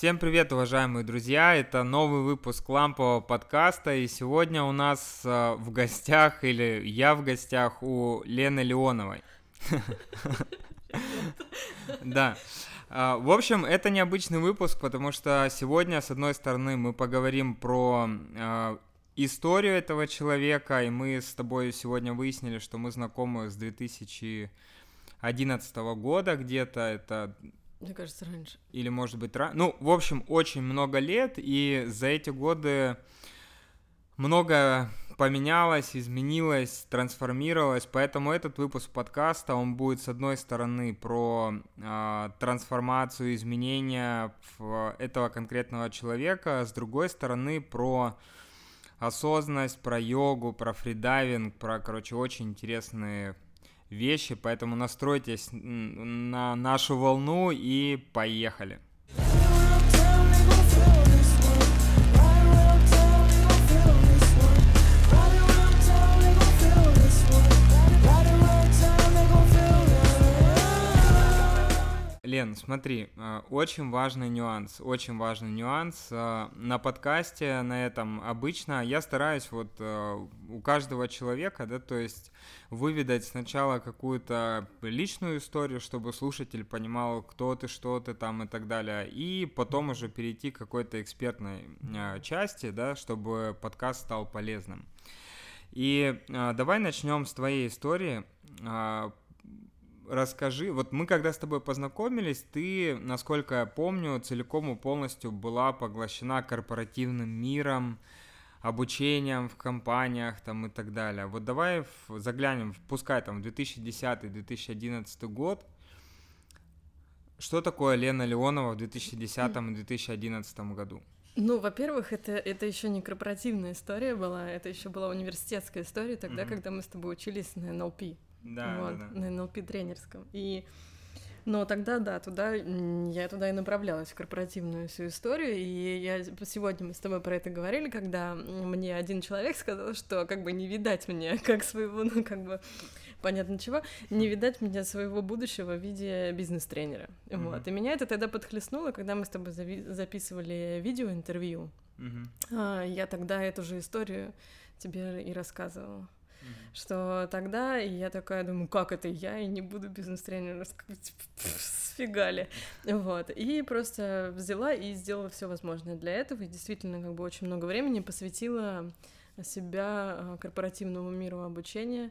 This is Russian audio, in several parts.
Всем привет, уважаемые друзья! Это новый выпуск лампового подкаста, и сегодня у нас э, в гостях, или я в гостях у Лены Леоновой. Да. А, в общем, это необычный выпуск, потому что сегодня, с одной стороны, мы поговорим про а, историю этого человека, и мы с тобой сегодня выяснили, что мы знакомы с 2011 года где-то, это мне кажется, раньше. Или, может быть, раньше. Ну, в общем, очень много лет, и за эти годы много поменялось, изменилось, трансформировалось, поэтому этот выпуск подкаста, он будет, с одной стороны, про э, трансформацию, изменения этого конкретного человека, с другой стороны, про осознанность, про йогу, про фридайвинг, про, короче, очень интересные вещи, поэтому настройтесь на нашу волну и поехали. Лен, смотри, э, очень важный нюанс, очень важный нюанс. Э, на подкасте, на этом обычно я стараюсь вот э, у каждого человека, да, то есть выведать сначала какую-то личную историю, чтобы слушатель понимал, кто ты, что ты там и так далее, и потом уже перейти к какой-то экспертной части, да, чтобы подкаст стал полезным. И давай начнем с твоей истории расскажи, вот мы когда с тобой познакомились, ты, насколько я помню, целиком и полностью была поглощена корпоративным миром, обучением в компаниях там и так далее. Вот давай заглянем, пускай там в 2010-2011 год, что такое Лена Леонова в 2010 и 2011 году? Ну, во-первых, это, это еще не корпоративная история была, это еще была университетская история тогда, mm-hmm. когда мы с тобой учились на НЛП. Да, вот, да, да. на НЛП тренерском. И но тогда, да, туда я туда и направлялась в корпоративную всю историю, и я сегодня мы с тобой про это говорили, когда мне один человек сказал, что как бы не видать мне как своего, ну как бы понятно чего, не видать меня своего будущего в виде бизнес-тренера, mm-hmm. вот. И меня это тогда подхлестнуло, когда мы с тобой зави- записывали видеоинтервью. Mm-hmm. Я тогда эту же историю тебе и рассказывала что тогда я такая думаю, как это я? И не буду бизнес-тренером, сфигали, вот, и просто взяла и сделала все возможное для этого, и действительно как бы очень много времени посвятила себя а, корпоративному миру обучения,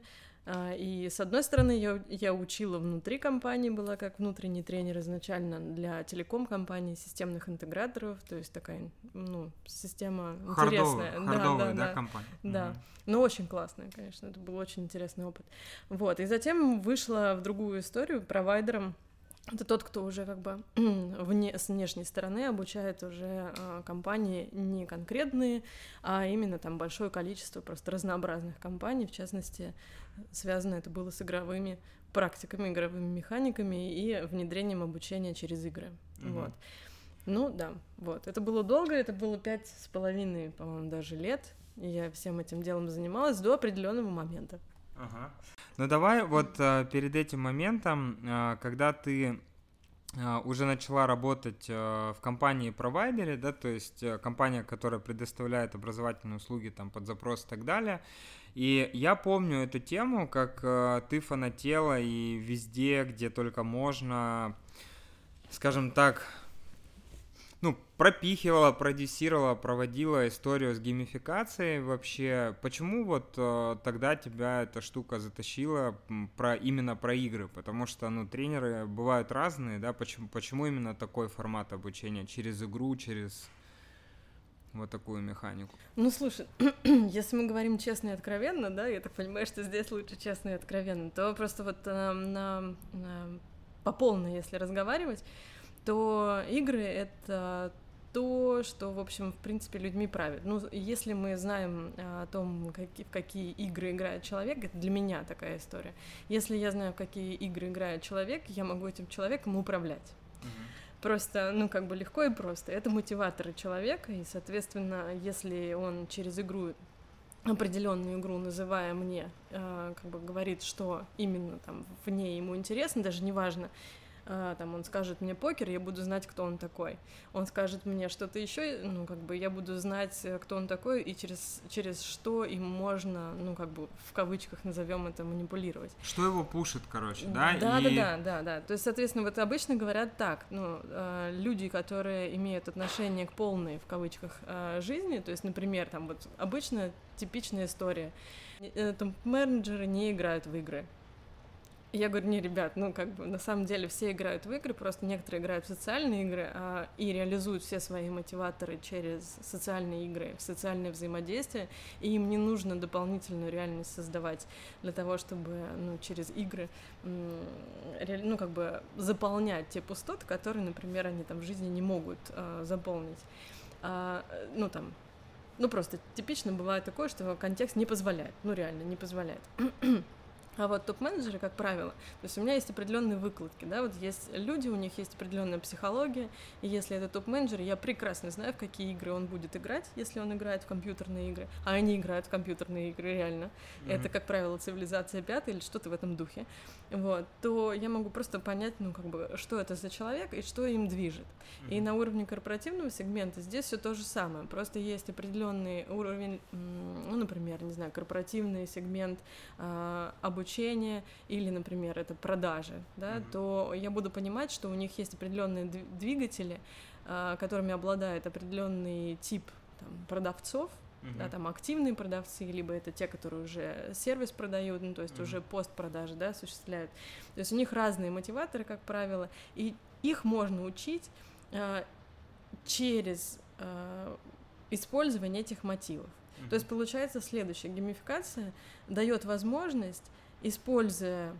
и с одной стороны, я, я учила внутри компании, была как внутренний тренер изначально для телеком-компаний, системных интеграторов, то есть такая, ну, система интересная. Хардовая, да, да, да, компания. Да, угу. ну очень классная, конечно, это был очень интересный опыт. Вот, и затем вышла в другую историю провайдером это тот, кто уже как бы вне, с внешней стороны обучает уже э, компании не конкретные, а именно там большое количество просто разнообразных компаний, в частности, связано это было с игровыми практиками, игровыми механиками и внедрением обучения через игры. Угу. Вот. Ну да, вот. Это было долго, это было пять с половиной, по-моему, даже лет. И я всем этим делом занималась до определенного момента. Ну давай вот э, перед этим моментом, э, когда ты э, уже начала работать в компании-провайдере, да, то есть компания, которая предоставляет образовательные услуги там под запрос и так далее. И я помню эту тему, как ты фанатела и везде, где только можно, скажем так, ну, пропихивала, продюсировала, проводила историю с геймификацией вообще. Почему вот э, тогда тебя эта штука затащила про, именно про игры? Потому что, ну, тренеры бывают разные, да, почему, почему именно такой формат обучения? Через игру, через вот такую механику. Ну, слушай, если мы говорим честно и откровенно, да, я так понимаю, что здесь лучше честно и откровенно, то просто вот э, на, на, по полной, если разговаривать, то игры — это то, что, в общем, в принципе, людьми правит. Ну, если мы знаем а, о том, как, в какие игры играет человек, это для меня такая история. Если я знаю, в какие игры играет человек, я могу этим человеком управлять. Uh-huh. Просто, ну, как бы легко и просто. Это мотиваторы человека, и, соответственно, если он через игру определенную игру, называя мне, э, как бы говорит, что именно там в ней ему интересно, даже неважно, там он скажет мне покер, я буду знать, кто он такой. Он скажет мне что-то еще, ну, как бы я буду знать, э, кто он такой, и через, через что им можно, ну, как бы в кавычках назовем это манипулировать. Что его пушит, короче, да? Да, и... да, да, да, да. То есть, соответственно, вот обычно говорят так, ну, э, люди, которые имеют отношение к полной, в кавычках, э, жизни, то есть, например, там вот обычно типичная история, там менеджеры не играют в игры, я говорю, не, ребят, ну как бы на самом деле все играют в игры, просто некоторые играют в социальные игры а, и реализуют все свои мотиваторы через социальные игры, социальное взаимодействие, и им не нужно дополнительную реальность создавать для того, чтобы ну, через игры ну как бы заполнять те пустоты, которые, например, они там в жизни не могут а, заполнить. А, ну там ну, просто типично бывает такое, что контекст не позволяет, ну, реально не позволяет. А вот топ-менеджеры, как правило, то есть у меня есть определенные выкладки, да, вот есть люди, у них есть определенная психология, и если это топ-менеджер, я прекрасно знаю, в какие игры он будет играть, если он играет в компьютерные игры, а они играют в компьютерные игры реально, mm-hmm. это, как правило, цивилизация пятая или что-то в этом духе, вот, то я могу просто понять, ну, как бы, что это за человек и что им движет. Mm-hmm. И на уровне корпоративного сегмента здесь все то же самое, просто есть определенный уровень, ну, например, не знаю, корпоративный сегмент э, обучения обучение или, например, это продажи, да, mm-hmm. то я буду понимать, что у них есть определенные двигатели, а, которыми обладает определенный тип там, продавцов, Uh-huh. да, там активные продавцы, либо это те, которые уже сервис продают, ну, то есть uh-huh. уже постпродажи, да, осуществляют. То есть у них разные мотиваторы, как правило, и их можно учить э, через э, использование этих мотивов. Uh-huh. То есть получается следующее: геймификация дает возможность используя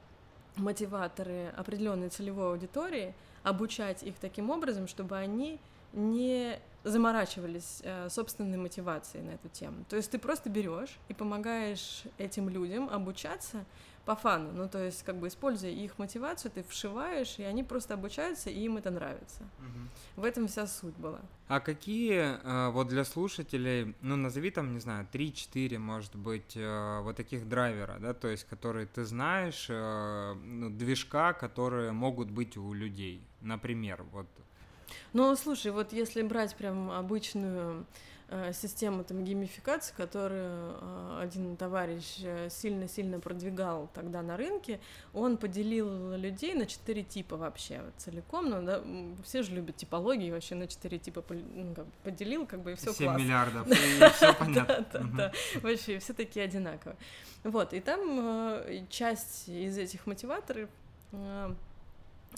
мотиваторы определенной целевой аудитории, обучать их таким образом, чтобы они не заморачивались э, собственной мотивацией на эту тему. То есть ты просто берешь и помогаешь этим людям обучаться по фану. Ну, то есть, как бы используя их мотивацию, ты вшиваешь, и они просто обучаются, и им это нравится. Угу. В этом вся суть была. А какие, э, вот для слушателей, ну, назови там, не знаю, 3-4, может быть, э, вот таких драйвера, да, то есть, которые ты знаешь, э, ну, движка, которые могут быть у людей, например, вот. Ну, слушай, вот если брать прям обычную Э, систему там геймификации, которую э, один товарищ э, сильно-сильно продвигал тогда на рынке, он поделил людей на четыре типа вообще вот, целиком, ну да, все же любят типологии вообще на четыре типа ну, как, поделил, как бы и все 7 классно. миллиардов, и все понятно. Вообще все такие одинаковые. Вот, и там часть из этих мотиваторов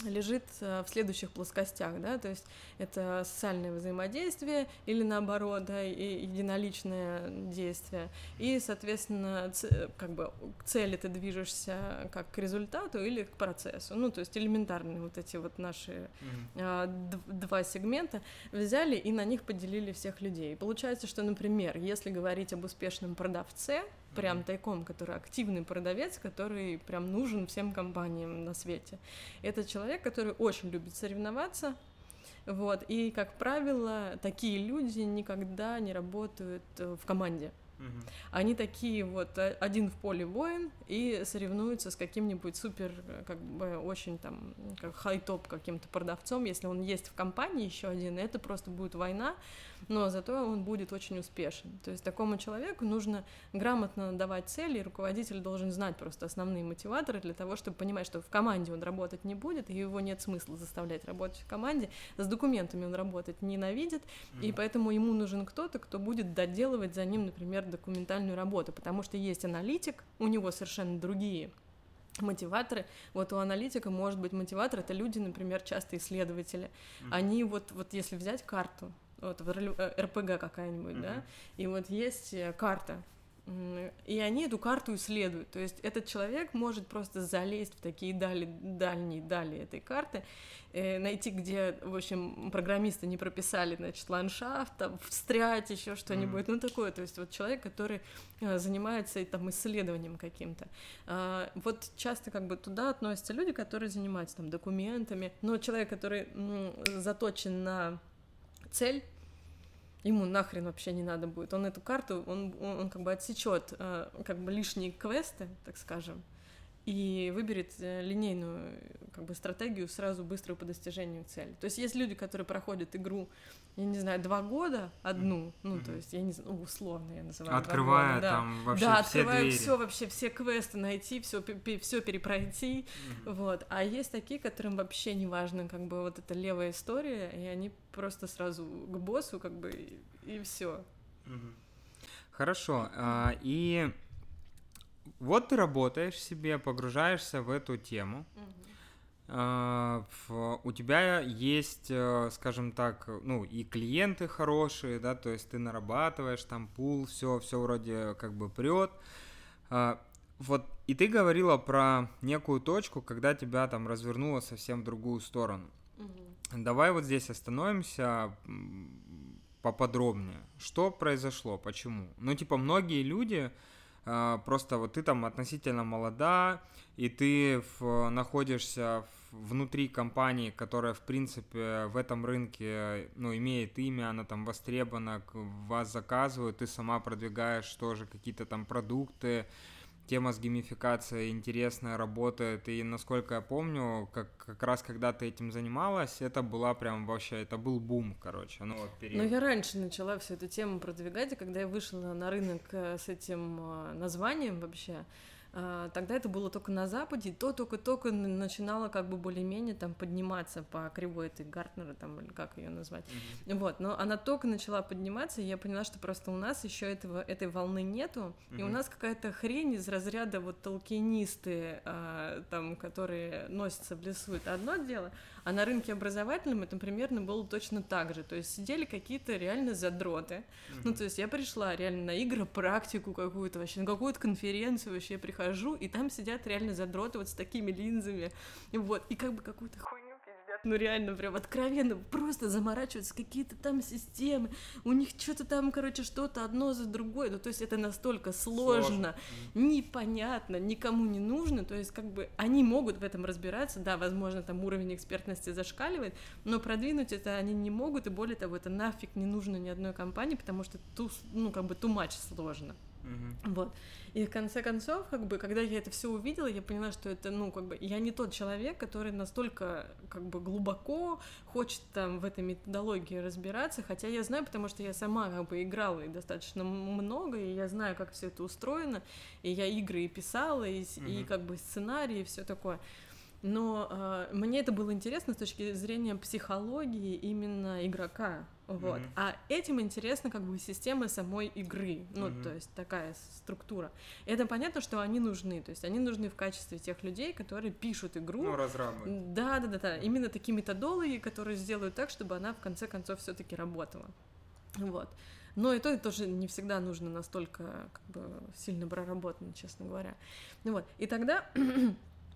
лежит э, в следующих плоскостях, да, то есть это социальное взаимодействие или наоборот, да, и единоличное действие, и, соответственно, как бы к цели ты движешься как к результату или к процессу, ну, то есть элементарные вот эти вот наши mm-hmm. два сегмента взяли и на них поделили всех людей. Получается, что, например, если говорить об успешном продавце, прям тайком, который активный продавец, который прям нужен всем компаниям на свете. Это человек, который очень любит соревноваться, вот, и, как правило, такие люди никогда не работают э, в команде. Угу. Они такие вот э, один в поле воин и соревнуются с каким-нибудь супер, как бы очень там, как хай-топ каким-то продавцом, если он есть в компании еще один, это просто будет война, но зато он будет очень успешен. То есть такому человеку нужно грамотно давать цели, и руководитель должен знать просто основные мотиваторы для того, чтобы понимать, что в команде он работать не будет, и его нет смысла заставлять работать в команде, с документами он работать ненавидит, mm-hmm. и поэтому ему нужен кто-то, кто будет доделывать за ним, например, документальную работу, потому что есть аналитик, у него совершенно другие мотиваторы. Вот у аналитика может быть мотиватор, это люди, например, часто исследователи. Mm-hmm. Они вот, вот если взять карту, вот РПГ э, какая-нибудь, mm-hmm. да, и вот есть э, карта, и они эту карту исследуют. То есть этот человек может просто залезть в такие дали, дальние дали этой карты, э, найти, где, в общем, программисты не прописали, значит, ландшафт, там, встрять, еще что-нибудь, mm-hmm. ну такое. То есть вот человек, который э, занимается там исследованием каким-то. Э, вот часто как бы туда относятся люди, которые занимаются там документами, но человек, который м, заточен на цель, ему нахрен вообще не надо будет. Он эту карту, он, он, как бы отсечет э, как бы лишние квесты, так скажем, и выберет э, линейную как бы стратегию сразу быструю по достижению цели. То есть есть люди, которые проходят игру, я не знаю, два года одну, ну mm-hmm. то есть я не знаю, ну, условно я называю. Открывая года, там да. вообще да, все открывая двери. все вообще все квесты найти, все все перепройти, mm-hmm. вот. А есть такие, которым вообще не важно, как бы вот эта левая история, и они просто сразу к боссу, как бы и, и все. Mm-hmm. Хорошо, а, и вот ты работаешь себе, погружаешься в эту тему. Uh, у тебя есть, э, скажем так, ну и клиенты хорошие, да, то есть ты нарабатываешь там пул, все, все вроде как бы прет. Uh, вот и ты говорила про некую точку, когда тебя там развернуло совсем в другую сторону. Uh-huh. Давай вот здесь остановимся поподробнее. Что произошло? Почему? Ну типа многие люди а, просто вот ты там относительно молода, и ты в, находишься внутри компании, которая, в принципе, в этом рынке, ну, имеет имя, она там востребована, вас заказывают, ты сама продвигаешь тоже какие-то там продукты, тема с геймификацией интересная, работает, и насколько я помню, как, как раз когда ты этим занималась, это была прям вообще, это был бум, короче, ну вот период. Ну я раньше начала всю эту тему продвигать, и когда я вышла на рынок э, с этим э, названием вообще, тогда это было только на Западе, то только-только начинало как бы более-менее там подниматься по кривой этой Гартнера, там, или как ее назвать. Mm-hmm. Вот, но она только начала подниматься, и я поняла, что просто у нас еще этого, этой волны нету, mm-hmm. и у нас какая-то хрень из разряда вот толкинисты, а, там, которые носятся в лесу, это одно дело, а на рынке образовательном это примерно было точно так же. То есть сидели какие-то реально задроты. Mm-hmm. Ну, то есть я пришла реально на игры, практику какую-то вообще, на какую-то конференцию вообще я прихожу, и там сидят реально задроты вот с такими линзами. Вот. И как бы какую-то хуйню ну реально прям откровенно просто заморачиваются какие-то там системы, у них что-то там, короче, что-то одно за другое, ну то есть это настолько сложно, сложно. непонятно, никому не нужно, то есть как бы они могут в этом разбираться, да, возможно, там уровень экспертности зашкаливает, но продвинуть это они не могут, и более того, это нафиг не нужно ни одной компании, потому что ту, ну как бы too much сложно. Mm-hmm. Вот. И в конце концов, как бы, когда я это все увидела, я поняла, что это, ну, как бы, я не тот человек, который настолько, как бы, глубоко хочет там в этой методологии разбираться, хотя я знаю, потому что я сама, как бы, играла и достаточно много, и я знаю, как все это устроено, и я игры и писала, и, mm-hmm. и как бы, сценарии, и все такое но э, мне это было интересно с точки зрения психологии именно игрока, вот. Mm-hmm. А этим интересна как бы система самой игры, ну mm-hmm. то есть такая структура. И это понятно, что они нужны, то есть они нужны в качестве тех людей, которые пишут игру. Ну разрабы. Да, да, да, да. Именно такие методологи, которые сделают так, чтобы она в конце концов все-таки работала. Вот. Но и то, и тоже не всегда нужно настолько как бы сильно проработано, честно говоря. Ну вот. И тогда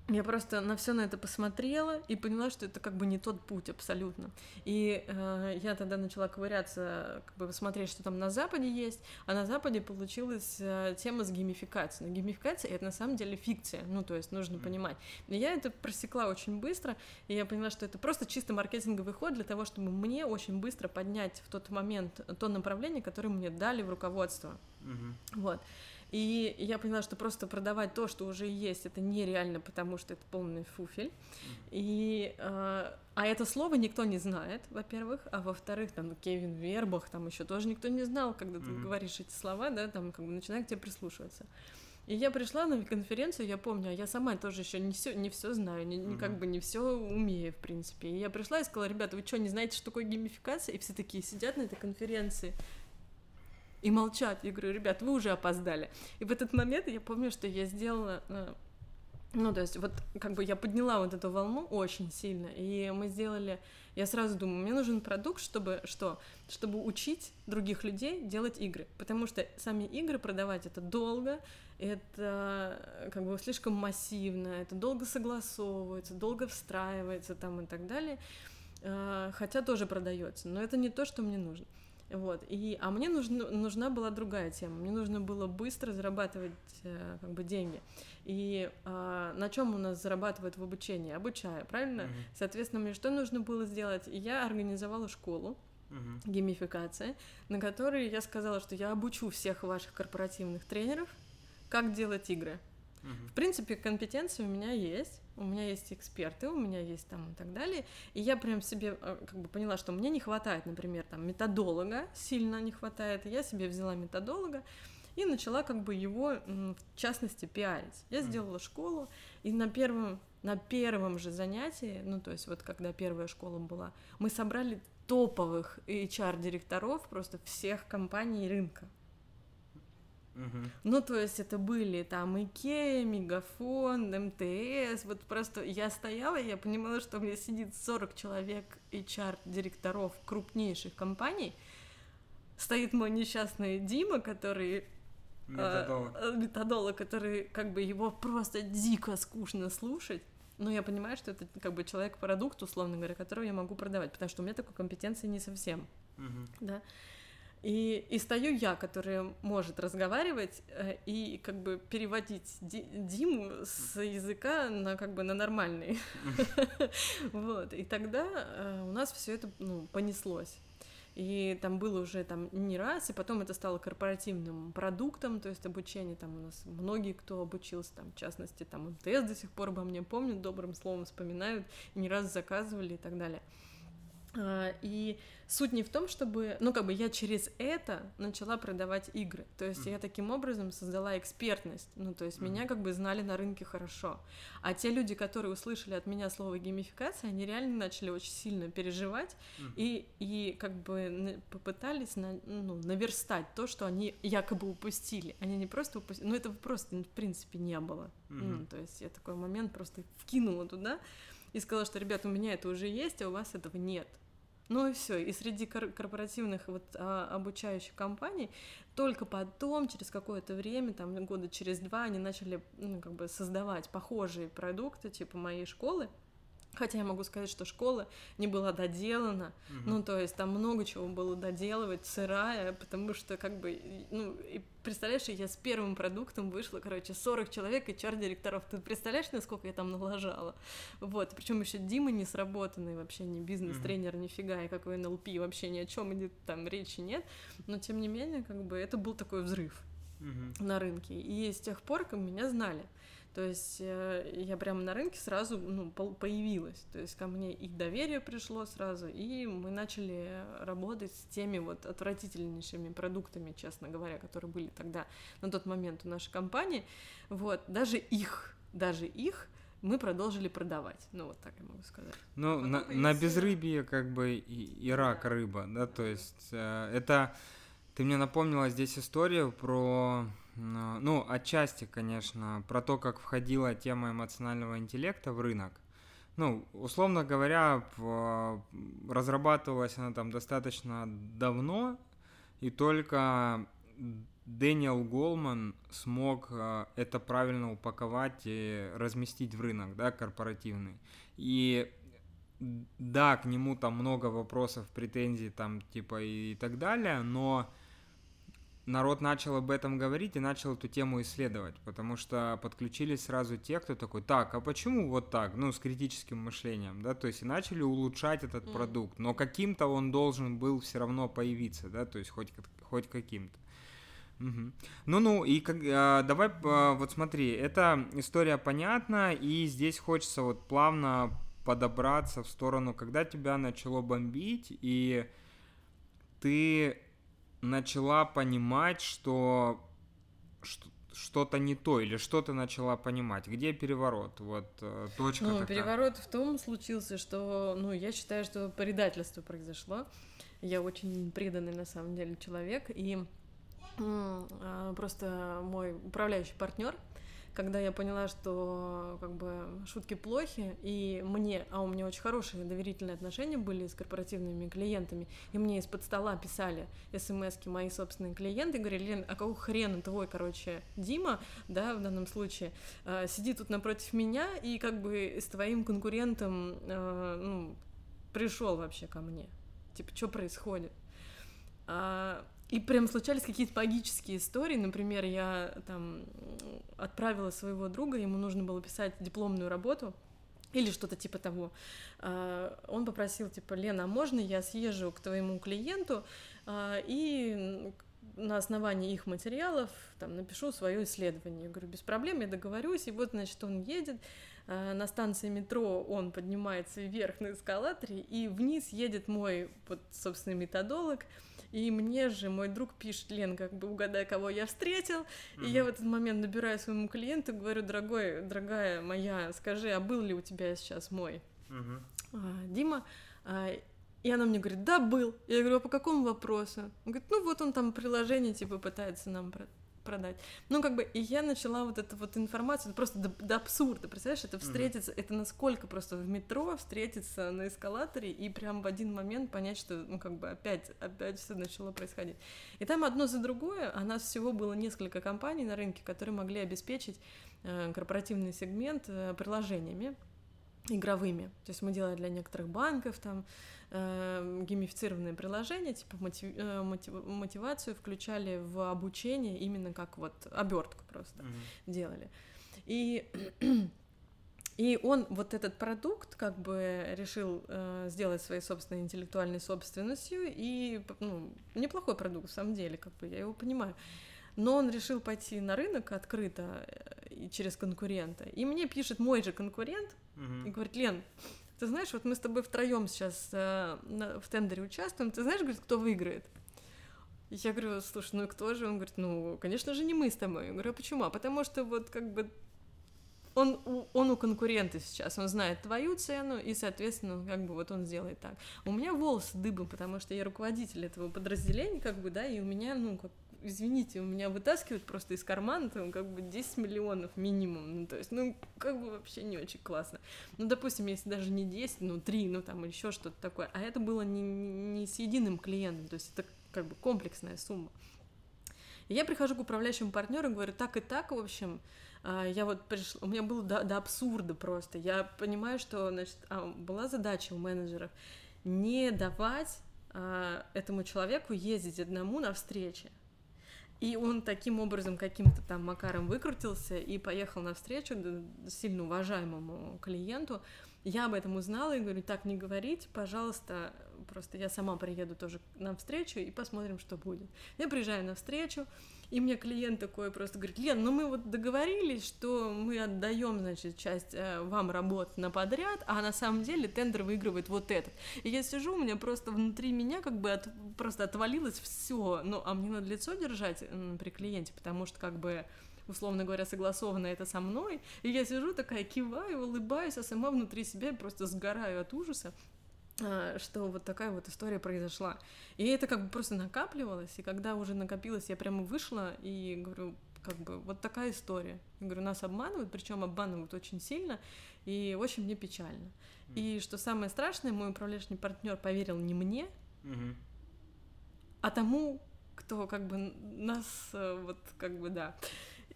я просто на все на это посмотрела и поняла, что это как бы не тот путь абсолютно. И э, я тогда начала ковыряться, как бы посмотреть, что там на Западе есть, а на Западе получилась э, тема с геймификацией. Но геймификация это на самом деле фикция, ну то есть нужно понимать. И я это просекла очень быстро, и я поняла, что это просто чисто маркетинговый ход для того, чтобы мне очень быстро поднять в тот момент то направление, которое мне дали в руководство. Mm-hmm. Вот. И я поняла, что просто продавать то, что уже есть, это нереально, потому что это полный фуфель. И, э, а это слово никто не знает, во-первых, а во-вторых, там Кевин Вербах, там еще тоже никто не знал, когда ты mm-hmm. говоришь эти слова, да, там как бы начинают к тебе прислушиваться. И я пришла на конференцию, я помню, а я сама тоже еще не все, не все знаю, не, не, как бы не все умею, в принципе. И я пришла и сказала, ребята, вы что, не знаете, что такое геймификация? И все такие сидят на этой конференции и молчат. Я говорю, ребят, вы уже опоздали. И в этот момент я помню, что я сделала э, ну, то есть, вот как бы я подняла вот эту волну очень сильно, и мы сделали, я сразу думаю, мне нужен продукт, чтобы что? Чтобы учить других людей делать игры, потому что сами игры продавать это долго, это э, как бы слишком массивно, это долго согласовывается, долго встраивается там и так далее, э, хотя тоже продается, но это не то, что мне нужно. Вот. И, а мне нужна, нужна была другая тема. Мне нужно было быстро зарабатывать э, как бы деньги. И э, на чем у нас зарабатывают в обучении? Обучая, правильно? Uh-huh. Соответственно, мне что нужно было сделать? Я организовала школу, uh-huh. геймификация, на которой я сказала, что я обучу всех ваших корпоративных тренеров, как делать игры. В принципе, компетенции у меня есть, у меня есть эксперты, у меня есть там и так далее. И я прям себе э, как бы поняла, что мне не хватает, например, там методолога, сильно не хватает. И я себе взяла методолога и начала как бы его, в частности, пиарить. Я сделала школу, и на первом, на первом же занятии, ну, то есть вот когда первая школа была, мы собрали топовых HR-директоров просто всех компаний рынка. Угу. Ну, то есть это были там Икея, Мегафон, МТС, вот просто я стояла, и я понимала, что у меня сидит 40 человек HR-директоров крупнейших компаний, стоит мой несчастный Дима, который Методолог. Э, методолог, который как бы его просто дико скучно слушать. Но я понимаю, что это как бы человек-продукт, условно говоря, которого я могу продавать, потому что у меня такой компетенции не совсем. Угу. Да. И, и стою я, которая может разговаривать э, и как бы переводить Ди, Диму с языка на как бы на нормальный. Вот. И тогда э, у нас все это ну, понеслось. И там было уже там не раз, и потом это стало корпоративным продуктом, то есть обучение там у нас многие, кто обучился, там, в частности, там МТС до сих пор обо мне помнят, добрым словом вспоминают, не раз заказывали и так далее. А, и суть не в том, чтобы, ну, как бы я через это начала продавать игры. То есть mm. я таким образом создала экспертность. Ну, то есть mm. меня как бы знали на рынке хорошо. А те люди, которые услышали от меня слово геймификация, они реально начали очень сильно переживать mm. и, и как бы попытались на, ну, наверстать то, что они якобы упустили. Они не просто упустили, ну, это просто, в принципе, не было. Mm-hmm. Ну, то есть я такой момент просто вкинула туда и сказала, что, ребят, у меня это уже есть, а у вас этого нет. Ну и все. И среди кор- корпоративных вот а, обучающих компаний только потом, через какое-то время, там года через два, они начали ну, как бы создавать похожие продукты, типа моей школы. Хотя я могу сказать, что школа не была доделана, угу. ну, то есть там много чего было доделывать, сырая, потому что, как бы, ну, и представляешь, я с первым продуктом вышла, короче, 40 человек и чар-директоров, ты представляешь, насколько я там налажала? Вот, причем еще Дима не сработанный, вообще не бизнес-тренер, нифига, и какой НЛП, вообще ни о чем идет, там речи нет, но, тем не менее, как бы, это был такой взрыв угу. на рынке, и с тех пор, как меня знали, то есть э, я прямо на рынке сразу ну, появилась. То есть ко мне и доверие пришло сразу, и мы начали работать с теми вот отвратительнейшими продуктами, честно говоря, которые были тогда на тот момент у нашей компании. Вот, даже их, даже их мы продолжили продавать. Ну, вот так я могу сказать. Ну, на, на безрыбье как бы и, и рак да. рыба, да, то есть э, это... Ты мне напомнила здесь историю про ну, отчасти, конечно, про то, как входила тема эмоционального интеллекта в рынок. Ну, условно говоря, разрабатывалась она там достаточно давно, и только Дэниел Голман смог э, это правильно упаковать и разместить в рынок, да, корпоративный. И да, к нему там много вопросов, претензий там типа и так далее, но народ начал об этом говорить и начал эту тему исследовать, потому что подключились сразу те, кто такой, так, а почему вот так, ну, с критическим мышлением, да, то есть и начали улучшать этот mm. продукт, но каким-то он должен был все равно появиться, да, то есть хоть, хоть каким-то. Угу. Ну-ну, и как, а, давай, а, вот смотри, эта история понятна, и здесь хочется вот плавно подобраться в сторону, когда тебя начало бомбить, и ты начала понимать, что, что что-то не то или что-то начала понимать? Где переворот? Вот э, точка Ну, такая. переворот в том случился, что, ну, я считаю, что предательство произошло. Я очень преданный, на самом деле, человек, и э, просто мой управляющий партнер, когда я поняла, что как бы шутки плохи, и мне, а у меня очень хорошие доверительные отношения были с корпоративными клиентами, и мне из-под стола писали смс мои собственные клиенты, говорили, Лен, а какого хрена твой, короче, Дима, да, в данном случае, э, сидит тут напротив меня и как бы с твоим конкурентом, э, ну, пришел вообще ко мне. Типа, что происходит? А, и прям случались какие-то магические истории. Например, я там отправила своего друга, ему нужно было писать дипломную работу или что-то типа того. А, он попросил, типа, Лена, а можно я съезжу к твоему клиенту а, и на основании их материалов там напишу свое исследование. Я говорю, без проблем, я договорюсь. И вот, значит, он едет э, на станции метро, он поднимается вверх на эскалаторе, и вниз едет мой, вот, собственный методолог, и мне же мой друг пишет, Лен, как бы угадай, кого я встретил. Mm-hmm. И я в этот момент набираю своему клиенту, говорю, дорогой, дорогая моя, скажи, а был ли у тебя сейчас мой mm-hmm. а, Дима? А, и она мне говорит, да, был. Я говорю, а по какому вопросу? Он говорит, ну вот он там приложение типа пытается нам продать. Ну, как бы, и я начала вот эту вот информацию, просто до, до абсурда, представляешь, это встретиться, mm-hmm. это насколько просто в метро встретиться на эскалаторе и прям в один момент понять, что, ну, как бы, опять, опять все начало происходить. И там одно за другое, а нас всего было несколько компаний на рынке, которые могли обеспечить э, корпоративный сегмент э, приложениями игровыми. То есть мы делали для некоторых банков там э, геймифицированные приложения, типа мотив, э, мотив, мотивацию включали в обучение именно как вот обертку просто mm-hmm. делали. И и он вот этот продукт как бы решил э, сделать своей собственной интеллектуальной собственностью и ну, неплохой продукт в самом деле, как бы я его понимаю. Но он решил пойти на рынок открыто э, и через конкурента. И мне пишет мой же конкурент mm-hmm. и говорит, Лен, ты знаешь, вот мы с тобой втроем сейчас э, на, в тендере участвуем, ты знаешь, говорит, кто выиграет? Я говорю, слушай, ну и кто же? Он говорит, ну, конечно же, не мы с тобой. Я говорю, а почему? А потому что вот как бы он, он у конкурента сейчас, он знает твою цену, и, соответственно, как бы вот он сделает так. У меня волосы дыбом, потому что я руководитель этого подразделения, как бы, да, и у меня, ну, как извините, у меня вытаскивают просто из кармана там как бы 10 миллионов минимум, ну, то есть, ну, как бы вообще не очень классно. Ну, допустим, если даже не 10, ну, 3, ну, там, еще что-то такое, а это было не, не с единым клиентом, то есть это как бы комплексная сумма. И я прихожу к управляющему партнеру и говорю, так и так, в общем, а, я вот пришла, у меня было до, до абсурда просто. Я понимаю, что, значит, а, была задача у менеджеров не давать а, этому человеку ездить одному на встречи. И он таким образом, каким-то там макаром выкрутился и поехал навстречу сильно уважаемому клиенту. Я об этом узнала и говорю, так не говорить, пожалуйста, просто я сама приеду тоже на встречу и посмотрим, что будет. Я приезжаю на встречу, и мне клиент такой просто говорит, Лен, ну мы вот договорились, что мы отдаем, значит, часть э, вам работ на подряд, а на самом деле тендер выигрывает вот этот. И я сижу, у меня просто внутри меня как бы от, просто отвалилось все, ну, а мне надо лицо держать при клиенте, потому что как бы условно говоря, согласовано это со мной, и я сижу такая, киваю, улыбаюсь, а сама внутри себя просто сгораю от ужаса, что вот такая вот история произошла. И это как бы просто накапливалось, и когда уже накопилось, я прямо вышла и говорю, как бы вот такая история. Я говорю, нас обманывают, причем обманывают очень сильно, и очень мне печально. Mm. И что самое страшное, мой управляющий партнер поверил не мне, mm-hmm. а тому, кто как бы нас э, вот как бы да.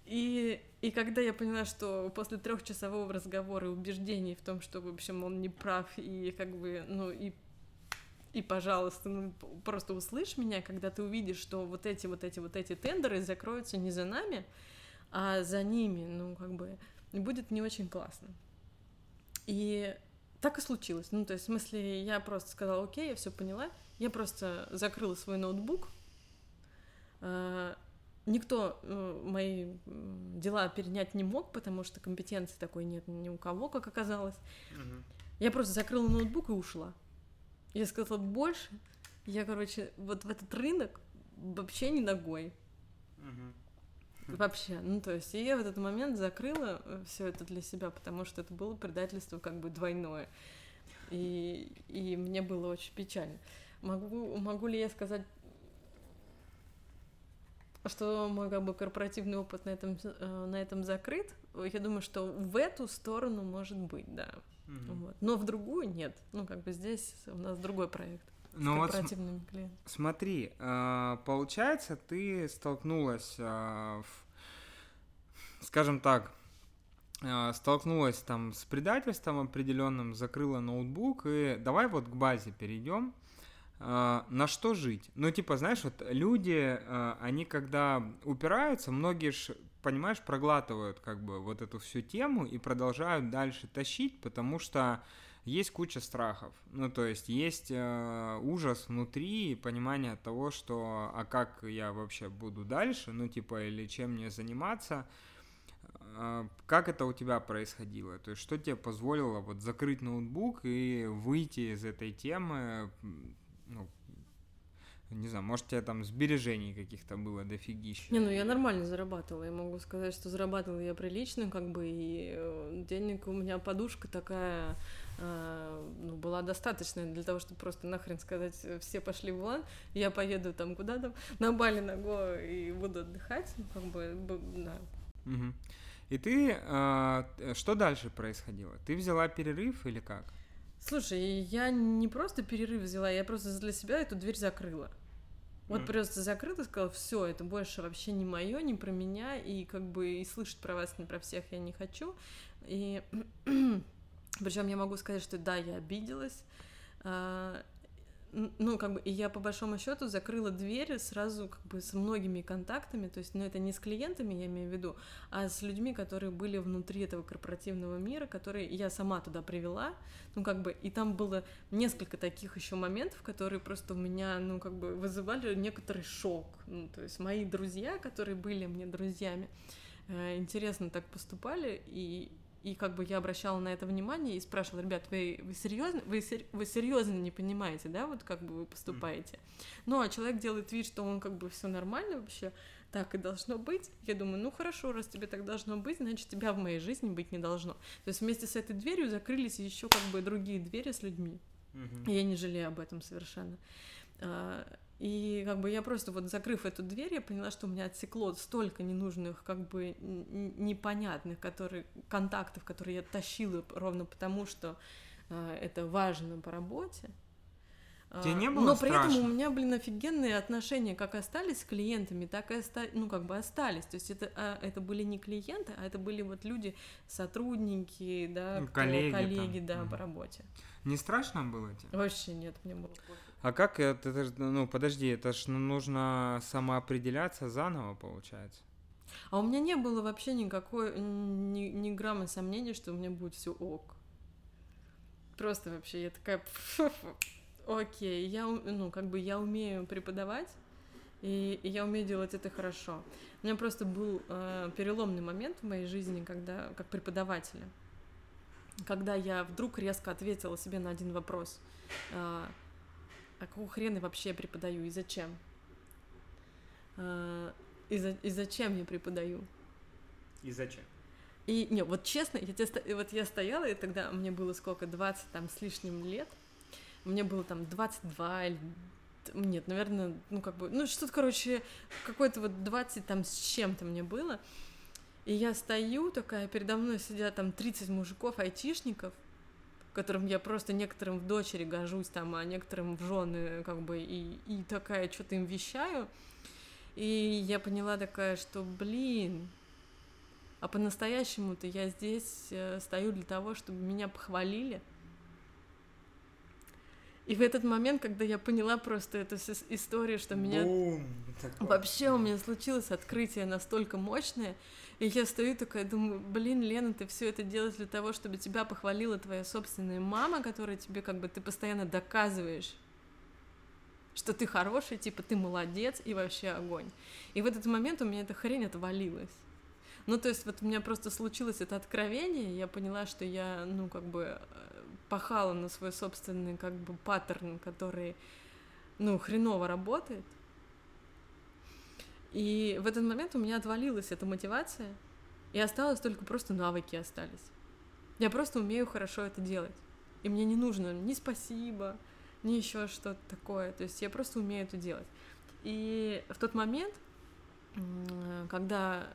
И, и когда я поняла, что после трехчасового разговора и убеждений в том, что, в общем, он не прав, и как бы, ну, и и, пожалуйста, ну, просто услышь меня, когда ты увидишь, что вот эти, вот эти, вот эти тендеры закроются не за нами, а за ними, ну, как бы, будет не очень классно. И так и случилось. Ну, то есть, в смысле, я просто сказала, окей, я все поняла. Я просто закрыла свой ноутбук, а, Никто э, мои дела перенять не мог, потому что компетенции такой нет ни у кого, как оказалось. Угу. Я просто закрыла ноутбук и ушла. Я сказала, больше я, короче, вот в этот рынок вообще не ногой. Угу. Вообще, ну то есть, и я в этот момент закрыла э, все это для себя, потому что это было предательство как бы двойное. И, и мне было очень печально. Могу, могу ли я сказать что мой как бы корпоративный опыт на этом, э, на этом закрыт. Я думаю, что в эту сторону может быть, да. Угу. Вот. Но в другую нет. Ну, как бы здесь у нас другой проект. Ну вот см- клиентами. смотри, э, получается, ты столкнулась, э, скажем так, столкнулась там с предательством определенным, закрыла ноутбук, и давай вот к базе перейдем. На что жить. Ну, типа, знаешь, вот люди, а, они когда упираются, многие ж, понимаешь, проглатывают как бы вот эту всю тему и продолжают дальше тащить, потому что есть куча страхов. Ну, то есть есть э, ужас внутри и понимание того, что а как я вообще буду дальше, ну, типа, или чем мне заниматься. Как это у тебя происходило? То есть что тебе позволило вот закрыть ноутбук и выйти из этой темы, ну, не знаю, может, у тебя там сбережений каких-то было дофигища? Не, ну я нормально зарабатывала. Я могу сказать, что зарабатывала я прилично, как бы, и э, денег у меня подушка такая э, ну, была достаточная для того, чтобы просто нахрен сказать, все пошли вон, я поеду там куда-то на Бали на Го и буду отдыхать, как бы, да. Угу. И ты, э, что дальше происходило? Ты взяла перерыв или как? Слушай, я не просто перерыв взяла, я просто для себя эту дверь закрыла. Вот mm. просто закрыла, сказала, все, это больше вообще не мое, не про меня, и как бы и слышать про вас, не про всех я не хочу. И причем я могу сказать, что да, я обиделась. Ну, как бы, и я по большому счету закрыла двери сразу как бы с многими контактами, то есть, ну, это не с клиентами, я имею в виду, а с людьми, которые были внутри этого корпоративного мира, которые я сама туда привела, ну, как бы, и там было несколько таких еще моментов, которые просто у меня, ну, как бы, вызывали некоторый шок, ну, то есть, мои друзья, которые были мне друзьями, э, интересно так поступали, и и как бы я обращала на это внимание и спрашивала, ребят, вы, вы серьезно, вы, вы серьезно не понимаете, да, вот как бы вы поступаете. Ну, а человек делает вид, что он как бы все нормально вообще, так и должно быть. Я думаю, ну хорошо, раз тебе так должно быть, значит тебя в моей жизни быть не должно. То есть вместе с этой дверью закрылись еще как бы другие двери с людьми. Mm-hmm. я не жалею об этом совершенно. А, и как бы я просто вот закрыв эту дверь, я поняла, что у меня отсекло столько ненужных, как бы непонятных которые, контактов, которые я тащила ровно потому, что э, это важно по работе. Тебе не было Но страшно? при этом у меня, блин, офигенные отношения как остались с клиентами, так и остались, ну, как бы остались. То есть это, а, это были не клиенты, а это были вот люди, сотрудники, да, коллеги, коллеги там. да, угу. по работе. Не страшно было тебе? Вообще нет, мне было пофиг. А как это, это, ну, подожди, это ж нужно самоопределяться заново, получается? А у меня не было вообще никакой, ни, ни грамма сомнений, что у меня будет все ок. Просто вообще я такая, окей, я, ну, как бы я умею преподавать, и, и я умею делать это хорошо. У меня просто был э, переломный момент в моей жизни, когда, как преподавателя, когда я вдруг резко ответила себе на один вопрос. Э, а какого хрена я вообще преподаю и зачем? А, и, за, и зачем я преподаю? И зачем? И, не, вот честно, я тебе, вот я стояла, и тогда мне было сколько, 20 там с лишним лет, мне было там 22 или нет, наверное, ну как бы, ну что-то, короче, какой-то вот 20 там с чем-то мне было, и я стою такая, передо мной сидят там 30 мужиков, айтишников, которым я просто некоторым в дочери гожусь там, а некоторым в жены, как бы, и, и такая что-то им вещаю. И я поняла такая, что, блин, а по-настоящему-то я здесь э, стою для того, чтобы меня похвалили. И в этот момент, когда я поняла просто эту историю, что меня... Бум! Вообще у меня случилось открытие настолько мощное, и я стою такая, думаю, блин, Лена, ты все это делаешь для того, чтобы тебя похвалила твоя собственная мама, которая тебе как бы ты постоянно доказываешь, что ты хороший, типа ты молодец и вообще огонь. И в этот момент у меня эта хрень отвалилась. Ну, то есть вот у меня просто случилось это откровение, я поняла, что я, ну, как бы э, пахала на свой собственный, как бы, паттерн, который, ну, хреново работает, и в этот момент у меня отвалилась эта мотивация, и осталось только просто навыки остались. Я просто умею хорошо это делать. И мне не нужно ни спасибо, ни еще что-то такое. То есть я просто умею это делать. И в тот момент, когда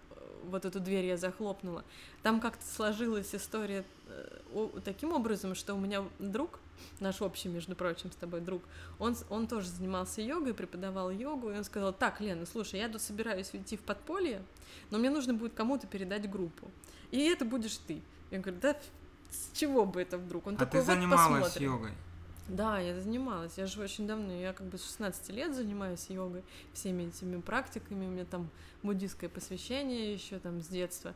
вот эту дверь я захлопнула, там как-то сложилась история э, таким образом, что у меня друг, наш общий, между прочим, с тобой друг, он, он тоже занимался йогой, преподавал йогу, и он сказал, так, Лена, слушай, я тут собираюсь уйти в подполье, но мне нужно будет кому-то передать группу, и это будешь ты. Я говорю, да с чего бы это вдруг? Он а такой, ты занималась посмотрим. йогой? Да, я занималась. Я же очень давно, я как бы с 16 лет занимаюсь йогой, всеми этими практиками. У меня там буддийское посвящение еще там с детства.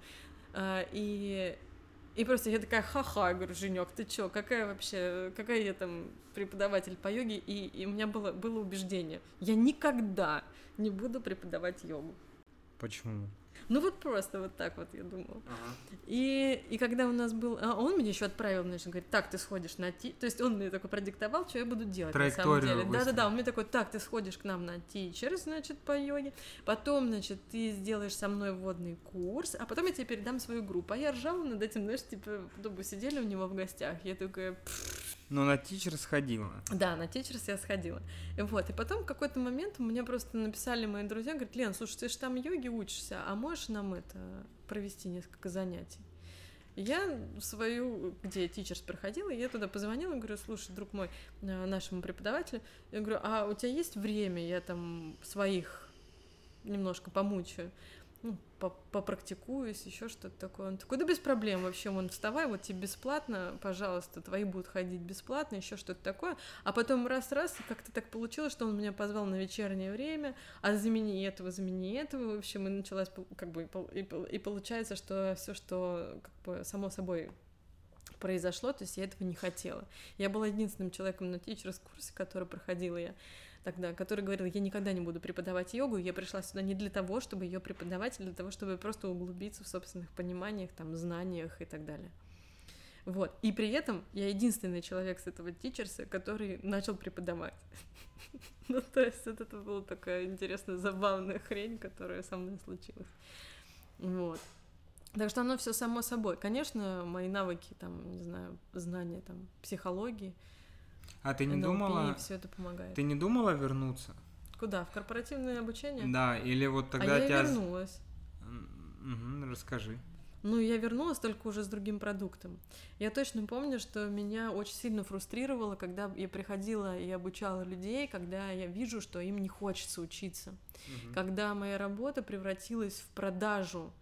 А, и И просто я такая, ха-ха, говорю, Женек, ты чё, какая вообще, какая я там преподаватель по йоге? И, и у меня было, было убеждение, я никогда не буду преподавать йогу. Почему? Ну вот просто вот так вот я думала. Ага. И, и когда у нас был... А он меня еще отправил, значит, говорит, так, ты сходишь на ти... То есть он мне такой продиктовал, что я буду делать на самом деле. Да-да-да, он мне такой, так, ты сходишь к нам на тичер, значит, по йоге, потом, значит, ты сделаешь со мной вводный курс, а потом я тебе передам свою группу. А я ржала над этим, знаешь, типа, чтобы сидели у него в гостях. Я такая... Ну, на тичер сходила. Да, на тичерс я сходила. И вот, и потом в какой-то момент мне просто написали мои друзья, говорят, Лен, слушай, ты же там йоги учишься, а можешь нам это провести несколько занятий? Я свою, где тичерс проходила, я туда позвонила говорю, слушай, друг мой, э, нашему преподавателю, я говорю, а у тебя есть время, я там своих немножко помучаю ну, попрактикуюсь, еще что-то такое. Он такой, да без проблем вообще, он вставай, вот тебе бесплатно, пожалуйста, твои будут ходить бесплатно, еще что-то такое. А потом раз-раз, как-то так получилось, что он меня позвал на вечернее время, а замени этого, замени этого, в общем, и началась, как бы, и, и получается, что все, что, как бы, само собой произошло, то есть я этого не хотела. Я была единственным человеком на тичерс курсе, который проходила я тогда, который говорил, я никогда не буду преподавать йогу, я пришла сюда не для того, чтобы ее преподавать, а для того, чтобы просто углубиться в собственных пониманиях, там, знаниях и так далее. Вот. И при этом я единственный человек с этого тичерса, который начал преподавать. ну, то есть это была такая интересная, забавная хрень, которая со мной случилась. Вот. Так что оно все само собой. Конечно, мои навыки, там, не знаю, знания там, психологии, а ты не NLP, думала... все это помогает. Ты не думала вернуться? Куда? В корпоративное обучение? Да, или вот тогда а тебя... я вернулась. Угу, расскажи. Ну, я вернулась только уже с другим продуктом. Я точно помню, что меня очень сильно фрустрировало, когда я приходила и обучала людей, когда я вижу, что им не хочется учиться. Угу. Когда моя работа превратилась в продажу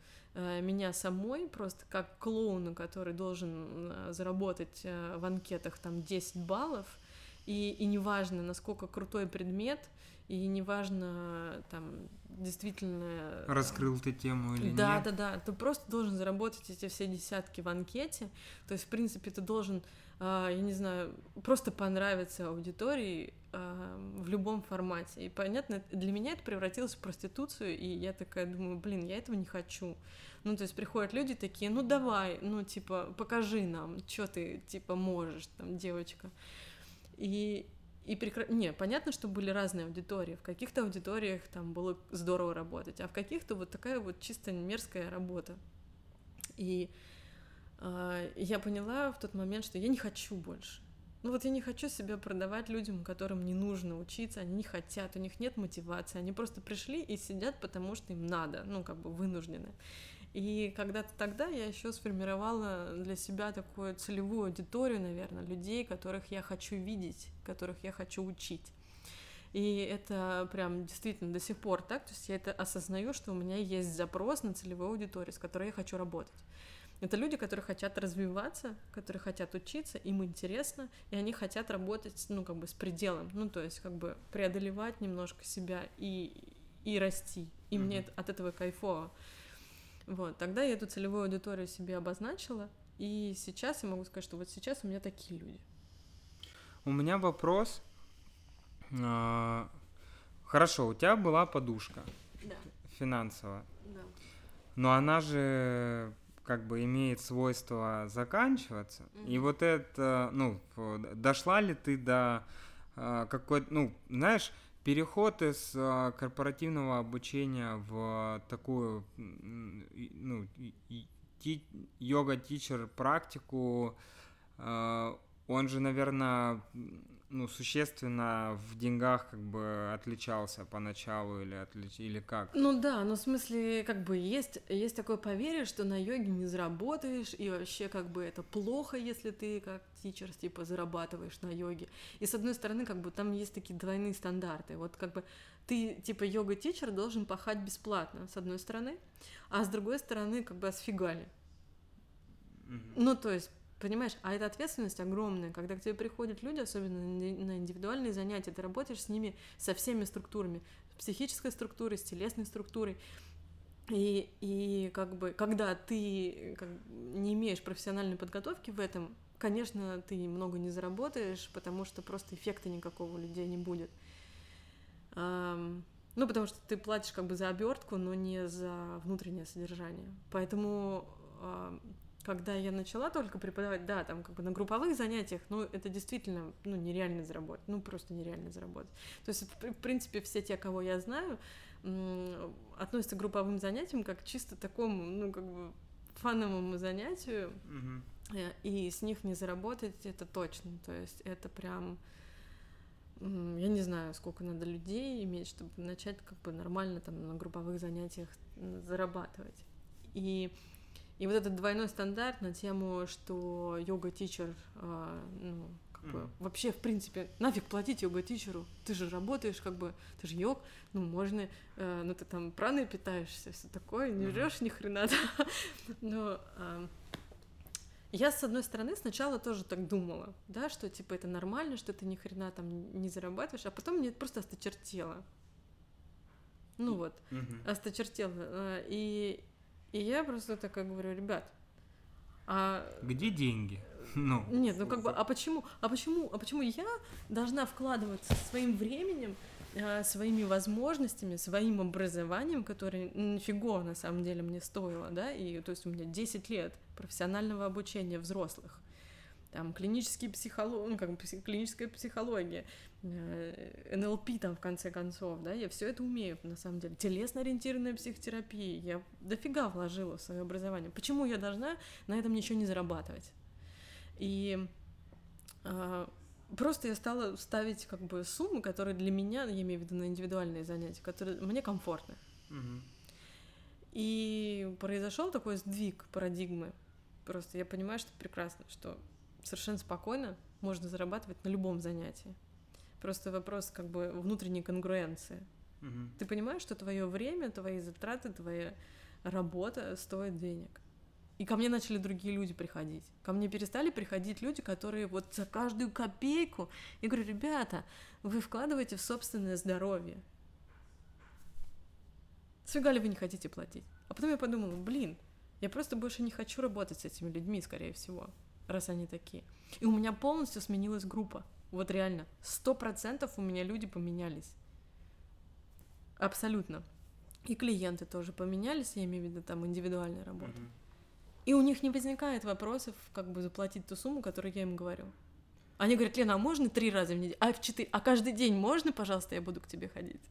меня самой, просто как клоуна, который должен э, заработать э, в анкетах там 10 баллов, и, и неважно, насколько крутой предмет, и неважно, там, действительно... Раскрыл ты тему или да, нет. Да, да, да. Ты просто должен заработать эти все десятки в анкете. То есть, в принципе, ты должен, я не знаю, просто понравиться аудитории в любом формате. И понятно, для меня это превратилось в проституцию, и я такая думаю, блин, я этого не хочу. Ну, то есть приходят люди такие, ну давай, ну, типа, покажи нам, что ты, типа, можешь, там, девочка. И, и прекра... Не, понятно, что были разные аудитории. В каких-то аудиториях там было здорово работать, а в каких-то вот такая вот чисто мерзкая работа. И я поняла в тот момент, что я не хочу больше. Ну вот я не хочу себя продавать людям, которым не нужно учиться, они не хотят, у них нет мотивации, они просто пришли и сидят, потому что им надо, ну как бы вынуждены. И когда-то тогда я еще сформировала для себя такую целевую аудиторию, наверное, людей, которых я хочу видеть, которых я хочу учить. И это прям действительно до сих пор так, то есть я это осознаю, что у меня есть запрос на целевую аудиторию, с которой я хочу работать. Это люди, которые хотят развиваться, которые хотят учиться, им интересно, и они хотят работать, ну, как бы с пределом, ну, то есть, как бы преодолевать немножко себя и, и расти. И mm-hmm. мне от этого кайфово. Вот, тогда я эту целевую аудиторию себе обозначила, и сейчас я могу сказать, что вот сейчас у меня такие люди. У меня вопрос. А, хорошо, у тебя была подушка. Да. Финансовая. Да. Но она же как бы имеет свойство заканчиваться. Mm-hmm. И вот это, ну, дошла ли ты до а, какой-то, ну, знаешь, переход из э, корпоративного обучения в такую ну, йога-тичер практику, э, он же, наверное, ну, существенно в деньгах как бы отличался поначалу или, отлич... или как? Ну да, но в смысле, как бы есть, есть такое поверье, что на йоге не заработаешь, и вообще как бы это плохо, если ты как тичер, типа, зарабатываешь на йоге. И с одной стороны, как бы там есть такие двойные стандарты. Вот как бы ты, типа, йога-тичер должен пахать бесплатно, с одной стороны, а с другой стороны, как бы, осфигали. Mm-hmm. Ну, то есть, Понимаешь, а эта ответственность огромная, когда к тебе приходят люди, особенно на индивидуальные занятия, ты работаешь с ними со всеми структурами, с психической структурой, с телесной структурой, И, и как бы, когда ты как, не имеешь профессиональной подготовки в этом, конечно, ты много не заработаешь, потому что просто эффекта никакого у людей не будет. Ну, потому что ты платишь как бы за обертку, но не за внутреннее содержание. Поэтому когда я начала только преподавать, да, там как бы на групповых занятиях, ну, это действительно, ну, нереально заработать, ну, просто нереально заработать. То есть, в принципе, все те, кого я знаю, относятся к групповым занятиям как чисто такому, ну, как бы фановому занятию, mm-hmm. и с них не заработать, это точно, то есть это прям, я не знаю, сколько надо людей иметь, чтобы начать как бы нормально там на групповых занятиях зарабатывать. И и вот этот двойной стандарт на тему, что йога-тичер, э, ну, как mm. бы, вообще, в принципе, нафиг платить йога-тичеру, ты же работаешь, как бы, ты же йог, ну, можно, э, ну, ты там праной питаешься, все такое, не жрешь mm. ни хрена, да. Но э, я, с одной стороны, сначала тоже так думала, да, что, типа, это нормально, что ты ни хрена там не зарабатываешь, а потом мне это просто осточертело. Ну вот, mm-hmm. осточертело. И и я просто такая говорю, ребят, а... Где деньги? Ну. Нет, ну как бы, а почему, а почему, а почему я должна вкладываться своим временем, э, своими возможностями, своим образованием, которое нифиго на самом деле мне стоило, да, и то есть у меня 10 лет профессионального обучения взрослых, там клинические психолог, ну, как бы клиническая психология, э, НЛП там в конце концов, да, я все это умею на самом деле. Телесно-ориентированная психотерапия, я дофига вложила в свое образование. Почему я должна на этом ничего не зарабатывать? И э, просто я стала ставить как бы суммы, которые для меня, я имею в виду на индивидуальные занятия, которые мне комфортны. Угу. И произошел такой сдвиг парадигмы. Просто я понимаю, что прекрасно, что совершенно спокойно можно зарабатывать на любом занятии. Просто вопрос как бы внутренней конгруенции. Угу. Ты понимаешь, что твое время, твои затраты, твоя работа стоит денег. И ко мне начали другие люди приходить. Ко мне перестали приходить люди, которые вот за каждую копейку. Я говорю, ребята, вы вкладываете в собственное здоровье. Сфига ли вы не хотите платить? А потом я подумала, блин, я просто больше не хочу работать с этими людьми, скорее всего раз они такие. И у меня полностью сменилась группа. Вот реально, сто процентов у меня люди поменялись. Абсолютно. И клиенты тоже поменялись, я имею в виду там индивидуальная работа. Mm-hmm. И у них не возникает вопросов, как бы заплатить ту сумму, которую я им говорю. Они говорят, Лена, а можно три раза в неделю? А в четыре? А каждый день можно, пожалуйста, я буду к тебе ходить?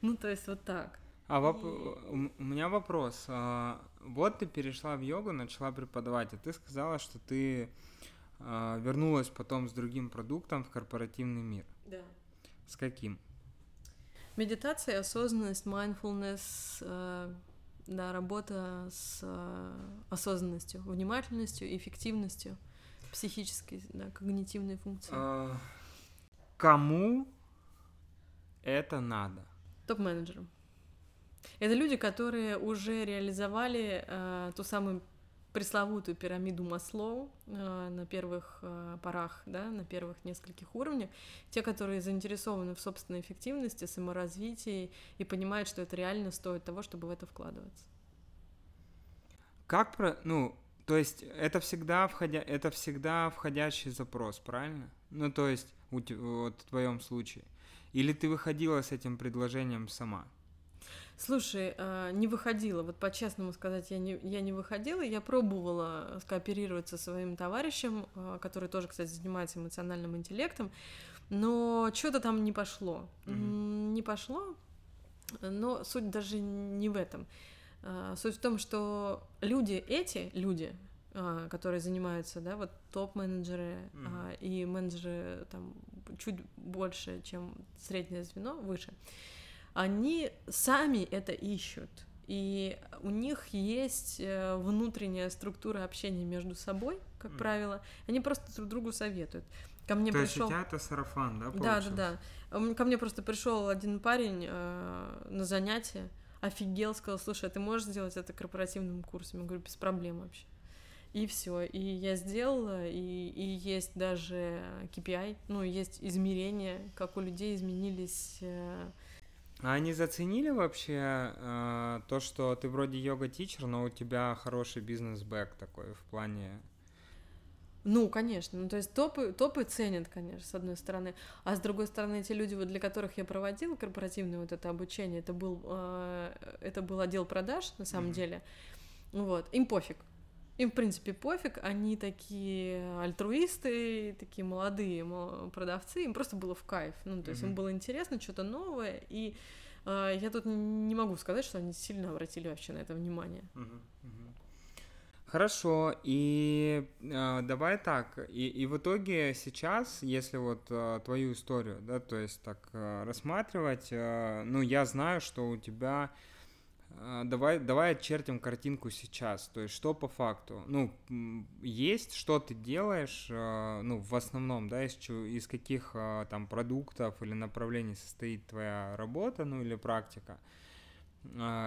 Ну, то есть вот так. А воп... у меня вопрос. А, вот ты перешла в йогу, начала преподавать, а ты сказала, что ты а, вернулась потом с другим продуктом в корпоративный мир. Да. С каким? Медитация, осознанность, mindfulness, э, да, работа с э, осознанностью, внимательностью, эффективностью, психической, да, когнитивной функции. А, кому это надо? Топ-менеджерам. Это люди, которые уже реализовали э, ту самую пресловутую пирамиду Маслоу э, на первых э, порах, да, на первых нескольких уровнях, те, которые заинтересованы в собственной эффективности, саморазвитии и понимают, что это реально стоит того, чтобы в это вкладываться. Как про, ну, то есть это всегда входя, это всегда входящий запрос, правильно? Ну, то есть вот в твоем случае. Или ты выходила с этим предложением сама? Слушай, а, не выходила, вот по-честному сказать, я не, я не выходила, я пробовала скооперироваться со своим товарищем, а, который тоже, кстати, занимается эмоциональным интеллектом, но что-то там не пошло. Mm-hmm. Не пошло, но суть даже не в этом. А, суть в том, что люди эти, люди, которые занимаются, да, вот топ-менеджеры mm-hmm. и менеджеры там чуть больше, чем среднее звено, выше, они сами это ищут. И у них есть э, внутренняя структура общения между собой, как mm. правило. Они просто друг другу советуют. Ко мне То пришел... есть у тебя это сарафан, да? Да, да, да. Ко мне просто пришел один парень э, на занятие, офигел, сказал, слушай, а ты можешь сделать это корпоративным курсом? Я говорю, без проблем вообще. И все. И я сделала, и, и есть даже KPI, ну, есть измерения, как у людей изменились э, А они заценили вообще э, то, что ты вроде йога-тичер, но у тебя хороший бизнес-бэк такой в плане... Ну, конечно. Ну, то есть топы, топы ценят, конечно, с одной стороны. А с другой стороны, те люди, вот, для которых я проводила корпоративное вот это обучение, это был, э, это был отдел продаж, на самом mm-hmm. деле. Вот. Им пофиг. Им, в принципе, пофиг, они такие альтруисты, такие молодые продавцы, им просто было в кайф. Ну, то есть mm-hmm. им было интересно что-то новое, и э, я тут не могу сказать, что они сильно обратили вообще на это внимание. Mm-hmm. Хорошо, и э, давай так, и, и в итоге сейчас, если вот э, твою историю, да, то есть так э, рассматривать, э, ну, я знаю, что у тебя давай, давай очертим картинку сейчас. То есть, что по факту? Ну, есть, что ты делаешь, а, ну, в основном, да, из, из каких а, там продуктов или направлений состоит твоя работа, ну, или практика.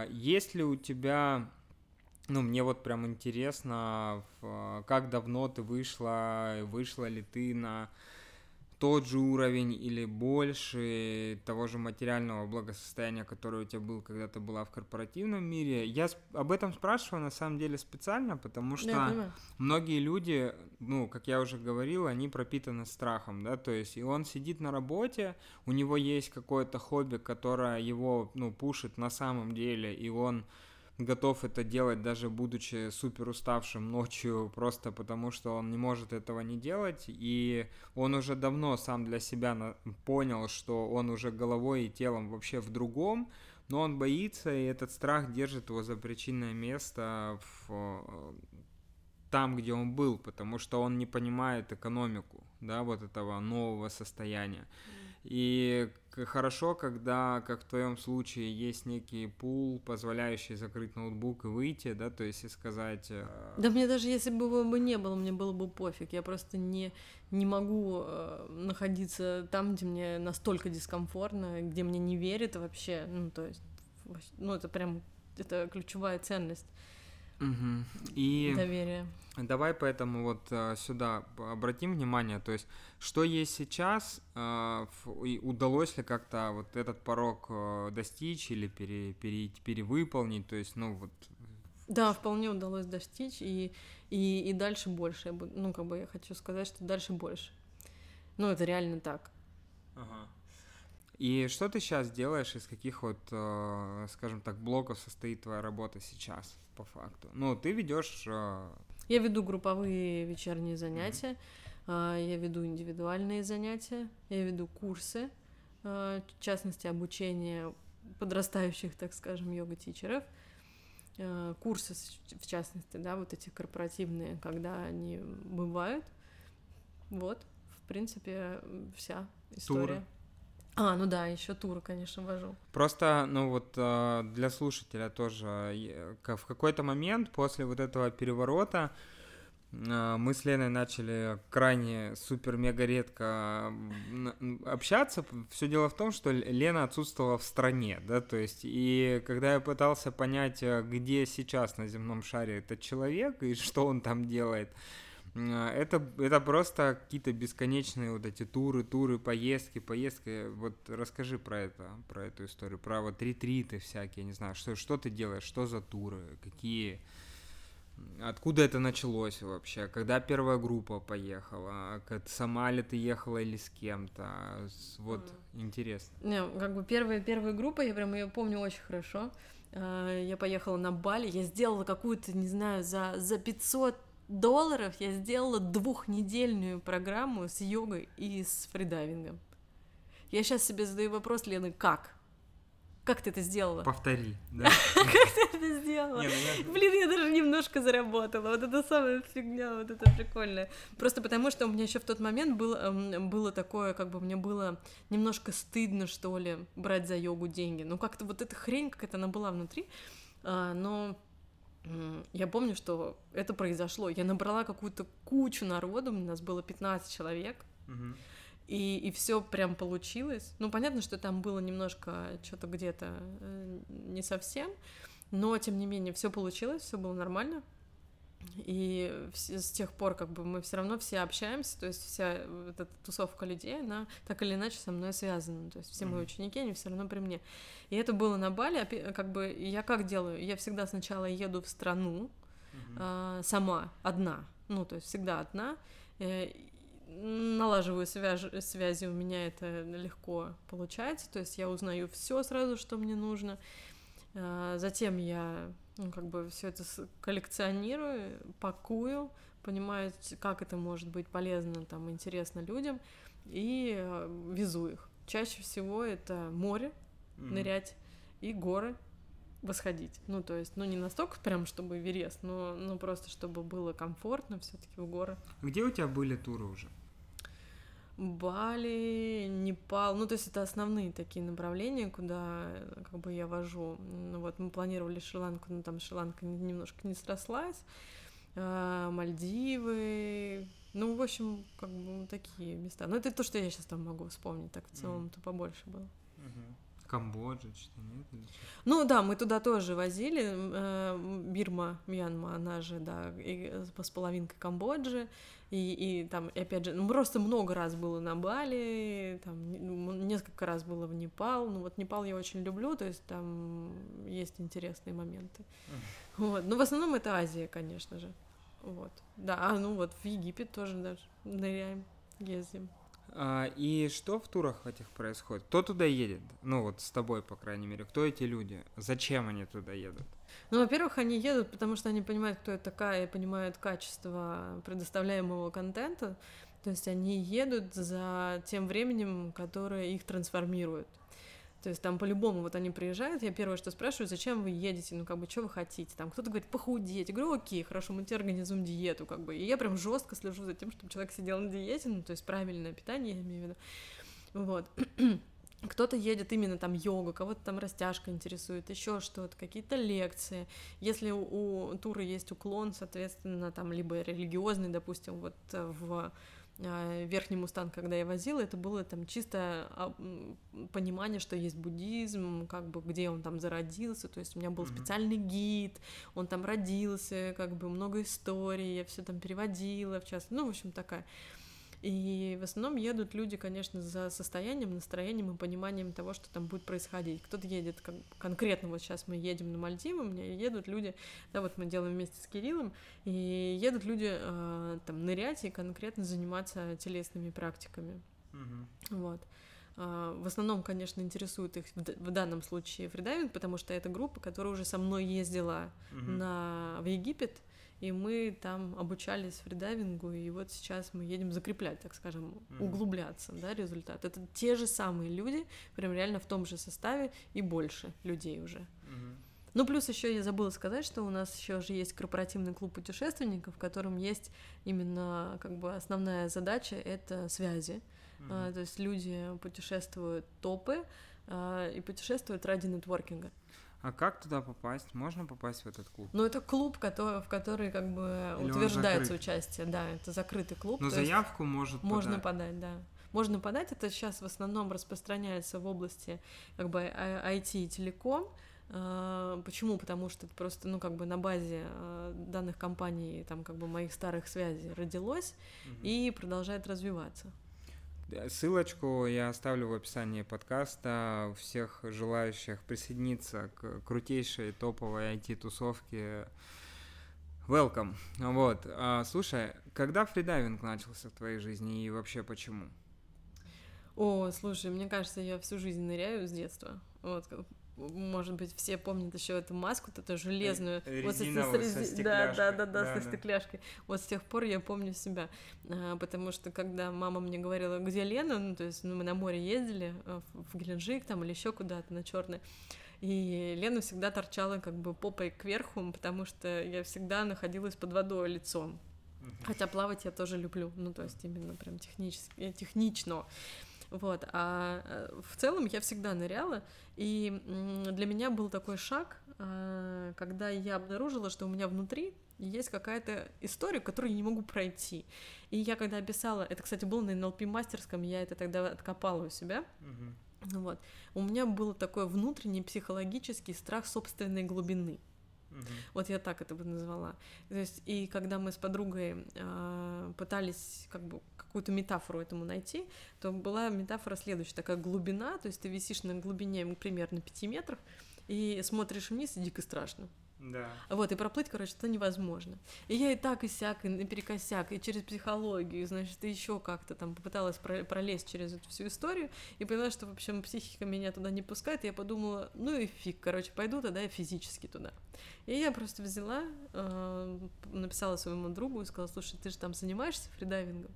Есть ли у тебя, ну, мне вот прям интересно, как давно ты вышла, вышла ли ты на тот же уровень или больше того же материального благосостояния, которое у тебя был, когда ты была в корпоративном мире. Я об этом спрашиваю на самом деле специально, потому что да, многие люди, ну, как я уже говорил, они пропитаны страхом, да, то есть и он сидит на работе, у него есть какое-то хобби, которое его, ну, пушит на самом деле, и он готов это делать, даже будучи супер уставшим ночью, просто потому что он не может этого не делать, и он уже давно сам для себя понял, что он уже головой и телом вообще в другом, но он боится, и этот страх держит его за причинное место в там, где он был, потому что он не понимает экономику, да, вот этого нового состояния. И хорошо, когда, как в твоем случае, есть некий пул, позволяющий закрыть ноутбук и выйти, да, то есть и сказать... Э, да мне даже если бы его бы не было, мне было бы пофиг, я просто не, не могу э, находиться там, где мне настолько дискомфортно, где мне не верят вообще, ну, то есть, ну, это прям, это ключевая ценность. Угу. И доверие. Давай поэтому вот э, сюда обратим внимание, то есть что есть сейчас, э, удалось ли как-то вот этот порог э, достичь или пере, пере, перевыполнить, то есть ну вот. Да, вполне удалось достичь и и и дальше больше, ну как бы я хочу сказать, что дальше больше. Ну это реально так. Ага. И что ты сейчас делаешь, из каких вот, скажем так, блоков состоит твоя работа сейчас? по факту. Ну, ты ведешь... Э, я веду групповые вечерние занятия, mm-hmm. я веду индивидуальные занятия, я веду курсы, э, в частности, обучение подрастающих, так скажем, йога-тичеров, курсы, в частности, да, вот эти корпоративные, когда они бывают. Вот, в принципе, вся история. Туры. А, ну да, еще туры, конечно, вожу. Просто, ну вот э, для слушателя тоже, в какой-то момент после вот этого переворота э, мы с Леной начали крайне супер-мега редко общаться. Все дело в том, что Лена отсутствовала в стране, да, то есть, и когда я пытался понять, э, где сейчас на земном шаре этот человек и что он там делает, а, это, это просто какие-то бесконечные вот эти туры, туры, поездки, поездки. Вот расскажи про это, про эту историю, про вот ретриты всякие, не знаю, что, что ты делаешь, что за туры, какие, откуда это началось вообще, когда первая группа поехала, сама ли ты ехала или с кем-то, вот mm. интересно. Не, как бы первая, первая группа, я прям ее помню очень хорошо, а, я поехала на Бали, я сделала какую-то, не знаю, за, за 500 долларов я сделала двухнедельную программу с йогой и с фридайвингом. Я сейчас себе задаю вопрос, Лена, как? Как ты это сделала? Повтори, да. Как ты это сделала? Ну Блин, я даже немножко заработала. Вот это самая фигня, вот это прикольное. Просто потому, что у меня еще в тот момент было, эм, было такое, как бы мне было немножко стыдно, что ли, брать за йогу деньги. Ну, как-то вот эта хрень, как это она была внутри. А, но я помню, что это произошло. Я набрала какую-то кучу народу, у нас было 15 человек, угу. и, и все прям получилось. Ну, понятно, что там было немножко что-то где-то э, не совсем, но тем не менее все получилось, все было нормально. И с тех пор как бы мы все равно все общаемся, то есть вся вот эта тусовка людей, она так или иначе со мной связана, то есть все мои ученики, они все равно при мне. И это было на Бали, как бы я как делаю? Я всегда сначала еду в страну mm-hmm. сама, одна, ну то есть всегда одна, э, налаживаю связь, связи, у меня это легко получается, то есть я узнаю все сразу, что мне нужно. А, затем я ну, как бы все это коллекционирую, пакую, понимаю, как это может быть полезно, там, интересно людям, и э, везу их. Чаще всего это море, mm-hmm. нырять, и горы, восходить. Ну, то есть, ну, не настолько прям, чтобы Эверест, но ну, просто чтобы было комфортно все таки в горы. Где у тебя были туры уже? Бали, Непал, ну то есть это основные такие направления, куда как бы я вожу. Ну, вот мы планировали Шри-Ланку, но там Шри-Ланка немножко не срослась, а, Мальдивы, ну в общем как бы такие места. Но это то, что я сейчас там могу вспомнить, так в целом-то побольше было. Mm-hmm. Камбоджа, что нет? Ну да, мы туда тоже возили. Э, Бирма, Мьянма, она же, да, и с половинкой Камбоджи. И, и там, и опять же, ну просто много раз было на Бали, там ну, несколько раз было в Непал. Ну вот Непал я очень люблю, то есть там есть интересные моменты. Вот. Но в основном это Азия, конечно же. Вот. Да, а ну вот в Египет тоже даже ныряем, ездим. А, и что в турах этих происходит? Кто туда едет? Ну вот с тобой, по крайней мере. Кто эти люди? Зачем они туда едут? Ну, во-первых, они едут, потому что они понимают, кто я такая, и понимают качество предоставляемого контента. То есть они едут за тем временем, которое их трансформирует. То есть там по-любому вот они приезжают, я первое, что спрашиваю, зачем вы едете, ну как бы, что вы хотите? Там кто-то говорит, похудеть. Я говорю, окей, хорошо, мы тебе организуем диету, как бы. И я прям жестко слежу за тем, чтобы человек сидел на диете, ну то есть правильное питание, я имею в виду. Вот. Кто-то едет именно там йога, кого-то там растяжка интересует, еще что-то, какие-то лекции. Если у, у тура есть уклон, соответственно, там либо религиозный, допустим, вот в а, верхний мустанг, когда я возила, это было там чисто а, понимание, что есть буддизм, как бы где он там зародился, то есть у меня был mm-hmm. специальный гид, он там родился, как бы много историй, я все там переводила, в частности, ну, в общем, такая и в основном едут люди, конечно, за состоянием, настроением и пониманием того, что там будет происходить. Кто-то едет как, конкретно, вот сейчас мы едем на Мальдивы, у меня едут люди, да, вот мы делаем вместе с Кириллом, и едут люди э, там нырять и конкретно заниматься телесными практиками. Угу. Вот. Uh, в основном, конечно, интересует их в данном случае фридайвинг, потому что это группа, которая уже со мной ездила uh на, в Египет, и мы там обучались фридайвингу, и вот сейчас мы едем закреплять, так скажем, mm-hmm. углубляться, да, результат. Это те же самые люди, прям реально в том же составе и больше людей уже. Mm-hmm. Ну, плюс еще я забыла сказать, что у нас еще же есть корпоративный клуб путешественников, в котором есть именно как бы основная задача это связи. Mm-hmm. А, то есть люди путешествуют топы а, и путешествуют ради нетворкинга. А как туда попасть? Можно попасть в этот клуб? Ну, это клуб, который, в который как бы Или утверждается участие, да, это закрытый клуб. Но заявку есть может Можно подать, да. Можно подать, это сейчас в основном распространяется в области как бы IT и телеком. А, почему? Потому что это просто, ну, как бы на базе а, данных компаний, там, как бы моих старых связей родилось угу. и продолжает развиваться. Ссылочку я оставлю в описании подкаста. Всех желающих присоединиться к крутейшей топовой IT-тусовке. Welcome. Вот. А, слушай, когда фридайвинг начался в твоей жизни и вообще почему? О, слушай, мне кажется, я всю жизнь ныряю с детства. Вот, может быть, все помнят еще эту маску, эту железную. Вот с, с, с, да, да, да, да, да, со стекляшкой. Вот с тех пор я помню себя. А, потому что когда мама мне говорила, где Лена, ну, то есть ну, мы на море ездили, а, в Геленджик там или еще куда-то на черный. И Лена всегда торчала как бы попой кверху, потому что я всегда находилась под водой лицом. Хотя плавать я тоже люблю, ну то есть именно прям технически, технично. Вот, а э, в целом я всегда ныряла, и для меня был такой шаг, э, когда я обнаружила, что у меня внутри есть какая-то история, которую я не могу пройти. И я когда описала, это, кстати, было на НЛП мастерском, я это тогда откопала у себя. Угу. Вот. У меня был такой внутренний психологический страх собственной глубины. Вот я так это бы назвала. То есть, и когда мы с подругой э, пытались как бы какую-то метафору этому найти, то была метафора следующая, такая глубина, то есть ты висишь на глубине примерно 5 метров, и смотришь вниз, и дико страшно. Да. Вот, и проплыть, короче, это невозможно. И я и так, и сяк, и наперекосяк, и через психологию, значит, и еще как-то там попыталась пролезть через эту всю историю, и поняла, что, в общем, психика меня туда не пускает, и я подумала, ну и фиг, короче, пойду тогда я физически туда. И я просто взяла, э, написала своему другу и сказала, слушай, ты же там занимаешься фридайвингом?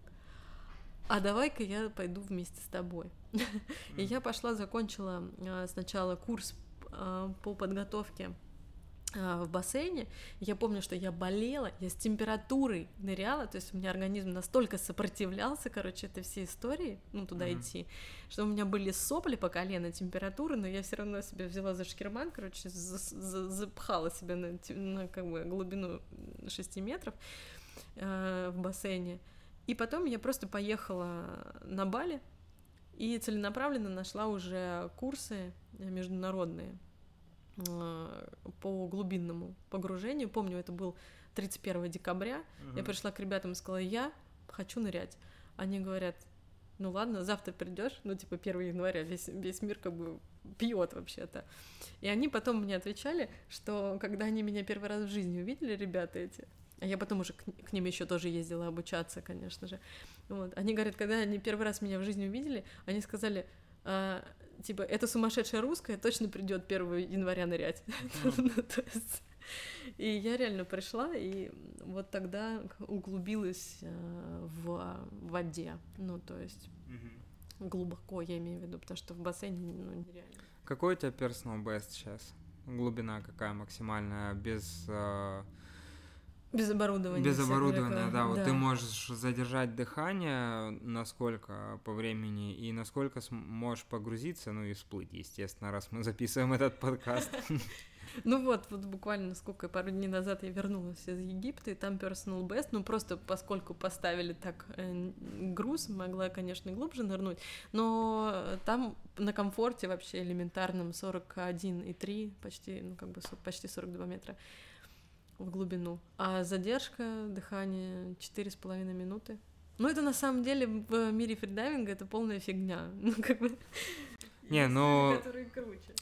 а давай-ка я пойду вместе с тобой. И я пошла, закончила э, сначала курс э, по подготовке в бассейне. Я помню, что я болела, я с температурой ныряла, то есть у меня организм настолько сопротивлялся, короче, этой всей истории, ну, туда mm-hmm. идти, что у меня были сопли по колено, температуры, но я все равно себя взяла за шкирман, короче, за- за- запхала себя на, на как бы глубину 6 метров э, в бассейне. И потом я просто поехала на Бали и целенаправленно нашла уже курсы международные Э, по глубинному погружению. Помню, это был 31 декабря. Угу. Я пришла к ребятам и сказала, я хочу нырять. Они говорят, ну ладно, завтра придешь, ну типа 1 января, весь, весь мир как бы пьет вообще-то. И они потом мне отвечали, что когда они меня первый раз в жизни увидели, ребята эти, а я потом уже к, к ним еще тоже ездила обучаться, конечно же. Вот. Они говорят, когда они первый раз меня в жизни увидели, они сказали, а, типа, эта сумасшедшая русская точно придет 1 января нырять. И я реально пришла, и вот тогда углубилась э, в воде. Ну, то есть глубоко, я имею в виду, потому что в бассейне ну, нереально. Какой у тебя personal best сейчас? Глубина какая максимальная, без... Э без оборудования. Без оборудования, да. Вот да. ты можешь задержать дыхание насколько по времени и насколько можешь погрузиться, ну и всплыть, естественно, раз мы записываем этот подкаст. Ну вот, вот буквально сколько, пару дней назад я вернулась из Египта, и там personal best, ну просто поскольку поставили так э, груз, могла, конечно, глубже нырнуть, но там на комфорте вообще элементарном 41,3, почти, ну как бы почти 42 метра в глубину. А задержка дыхания четыре с половиной минуты. Ну, это на самом деле в мире фридайвинга это полная фигня. Ну, как бы... Не, ну,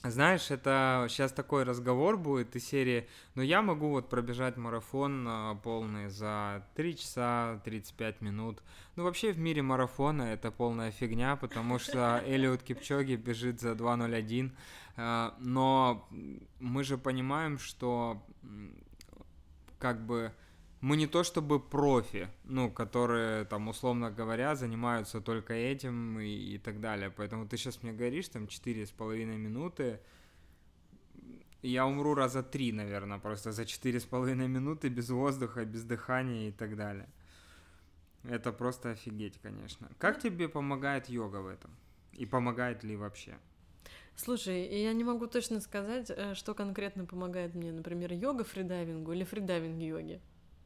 знаешь, это сейчас такой разговор будет из серии, но я могу вот пробежать марафон а, полный за 3 часа 35 минут. Ну, вообще в мире марафона это полная фигня, потому что Элиот Кипчоги бежит за 2.01, а, но мы же понимаем, что как бы мы не то чтобы профи, ну, которые там, условно говоря, занимаются только этим и, и так далее. Поэтому ты сейчас мне говоришь, там, четыре с половиной минуты, я умру раза три, наверное, просто за четыре с половиной минуты без воздуха, без дыхания и так далее. Это просто офигеть, конечно. Как тебе помогает йога в этом? И помогает ли вообще? Слушай, я не могу точно сказать, э, что конкретно помогает мне, например, йога фридайвингу или фридайвинг йоге.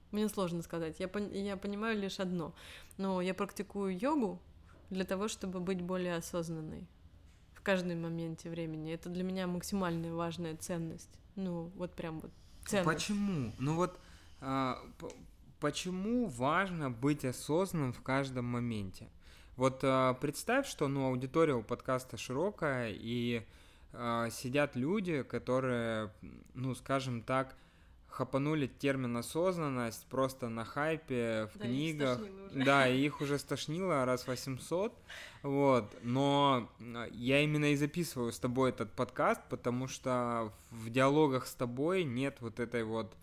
Мне сложно сказать. Я, пон- я понимаю лишь одно. Но я практикую йогу для того, чтобы быть более осознанной в каждом моменте времени. Это для меня максимальная важная ценность. Ну, вот прям вот ценность. Почему? Ну вот а, почему важно быть осознанным в каждом моменте? Вот э, представь, что ну, аудитория у подкаста широкая, и э, сидят люди, которые, ну, скажем так, хапанули термин осознанность просто на хайпе в да, книгах. Да, и их уже стошнило раз 800. Вот. Но я именно и записываю с тобой этот подкаст, потому что в диалогах с тобой нет вот этой вот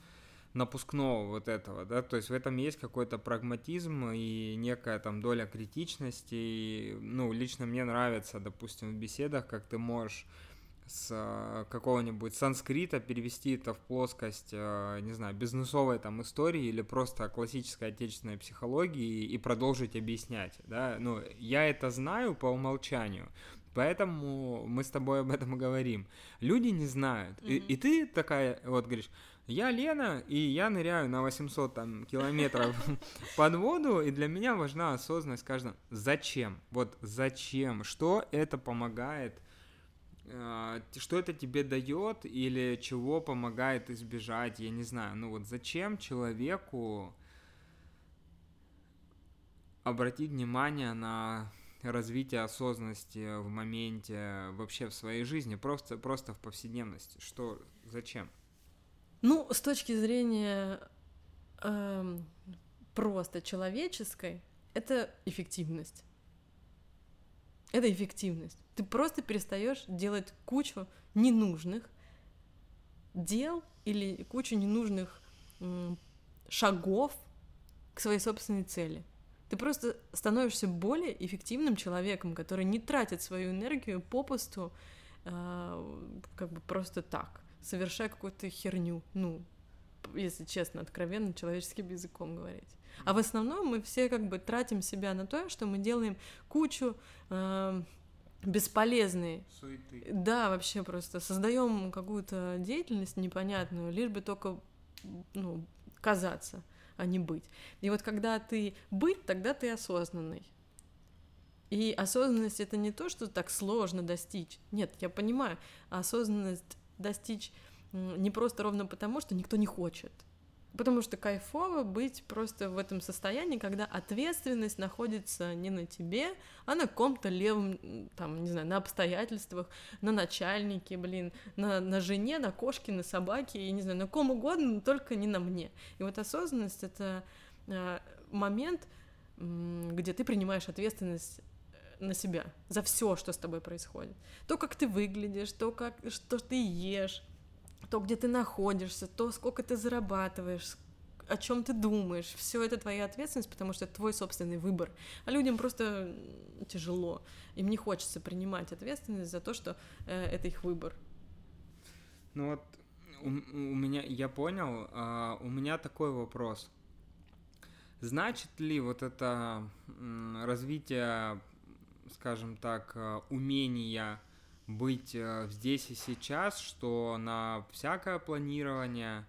напускного вот этого, да, то есть в этом есть какой-то прагматизм и некая там доля критичности, и, ну, лично мне нравится, допустим, в беседах, как ты можешь с э, какого-нибудь санскрита перевести это в плоскость, э, не знаю, бизнесовой там истории или просто классической отечественной психологии и продолжить объяснять, да, ну, я это знаю по умолчанию, Поэтому мы с тобой об этом говорим. Люди не знают. Mm-hmm. И, и ты такая, вот говоришь, я Лена, и я ныряю на 800 там, километров под воду, и для меня важна осознанность каждого. Зачем? Вот зачем? Что это помогает э, что это тебе дает или чего помогает избежать, я не знаю. Ну вот зачем человеку обратить внимание на развитие осознанности в моменте вообще в своей жизни, просто, просто в повседневности? Что, зачем? Ну, с точки зрения эм, просто человеческой, это эффективность. Это эффективность. Ты просто перестаешь делать кучу ненужных дел или кучу ненужных шагов к своей собственной цели. Ты просто становишься более эффективным человеком, который не тратит свою энергию попусту, э, как бы просто так, совершая какую-то херню. Ну, если честно, откровенно, человеческим языком говорить. А в основном мы все как бы тратим себя на то, что мы делаем кучу э, бесполезной. Суеты. Да, вообще просто создаем какую-то деятельность непонятную, лишь бы только ну, казаться, а не быть. И вот когда ты быть, тогда ты осознанный. И осознанность это не то, что так сложно достичь. Нет, я понимаю, осознанность достичь не просто ровно потому, что никто не хочет. Потому что кайфово быть просто в этом состоянии, когда ответственность находится не на тебе, а на ком-то левом, там, не знаю, на обстоятельствах, на начальнике, блин, на, на жене, на кошке, на собаке, и не знаю, на ком угодно, но только не на мне. И вот осознанность — это э, момент, где ты принимаешь ответственность на себя за все, что с тобой происходит. То, как ты выглядишь, то, как, что ты ешь, то, где ты находишься, то, сколько ты зарабатываешь, о чем ты думаешь, все это твоя ответственность, потому что это твой собственный выбор. А людям просто тяжело. Им не хочется принимать ответственность за то, что э, это их выбор. Ну вот у, у меня, я понял, а, у меня такой вопрос. Значит ли вот это развитие, скажем так, э, умения быть э, здесь и сейчас, что на всякое планирование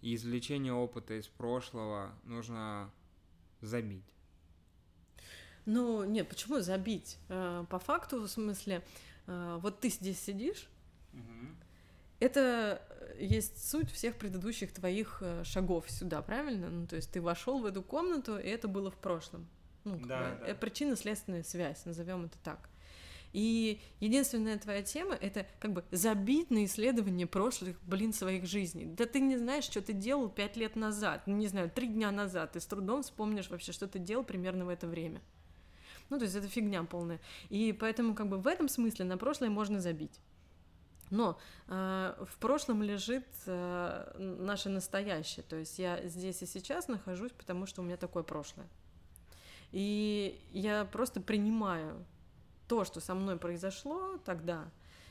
и извлечение опыта из прошлого нужно забить. Ну, нет, почему забить? Э, по факту, в смысле, вот ты здесь сидишь, угу. это есть суть всех предыдущих твоих шагов сюда, правильно? Ну, то есть ты вошел в эту комнату, и это было в прошлом. Ну, да, да. причинно-следственная связь, назовем это так. И единственная твоя тема — это как бы забить на исследование прошлых, блин, своих жизней. Да ты не знаешь, что ты делал пять лет назад, ну, не знаю, три дня назад. Ты с трудом вспомнишь вообще, что ты делал примерно в это время. Ну, то есть это фигня полная. И поэтому как бы в этом смысле на прошлое можно забить. Но э, в прошлом лежит э, наше настоящее. То есть я здесь и сейчас нахожусь, потому что у меня такое прошлое. И я просто принимаю то, что со мной произошло тогда,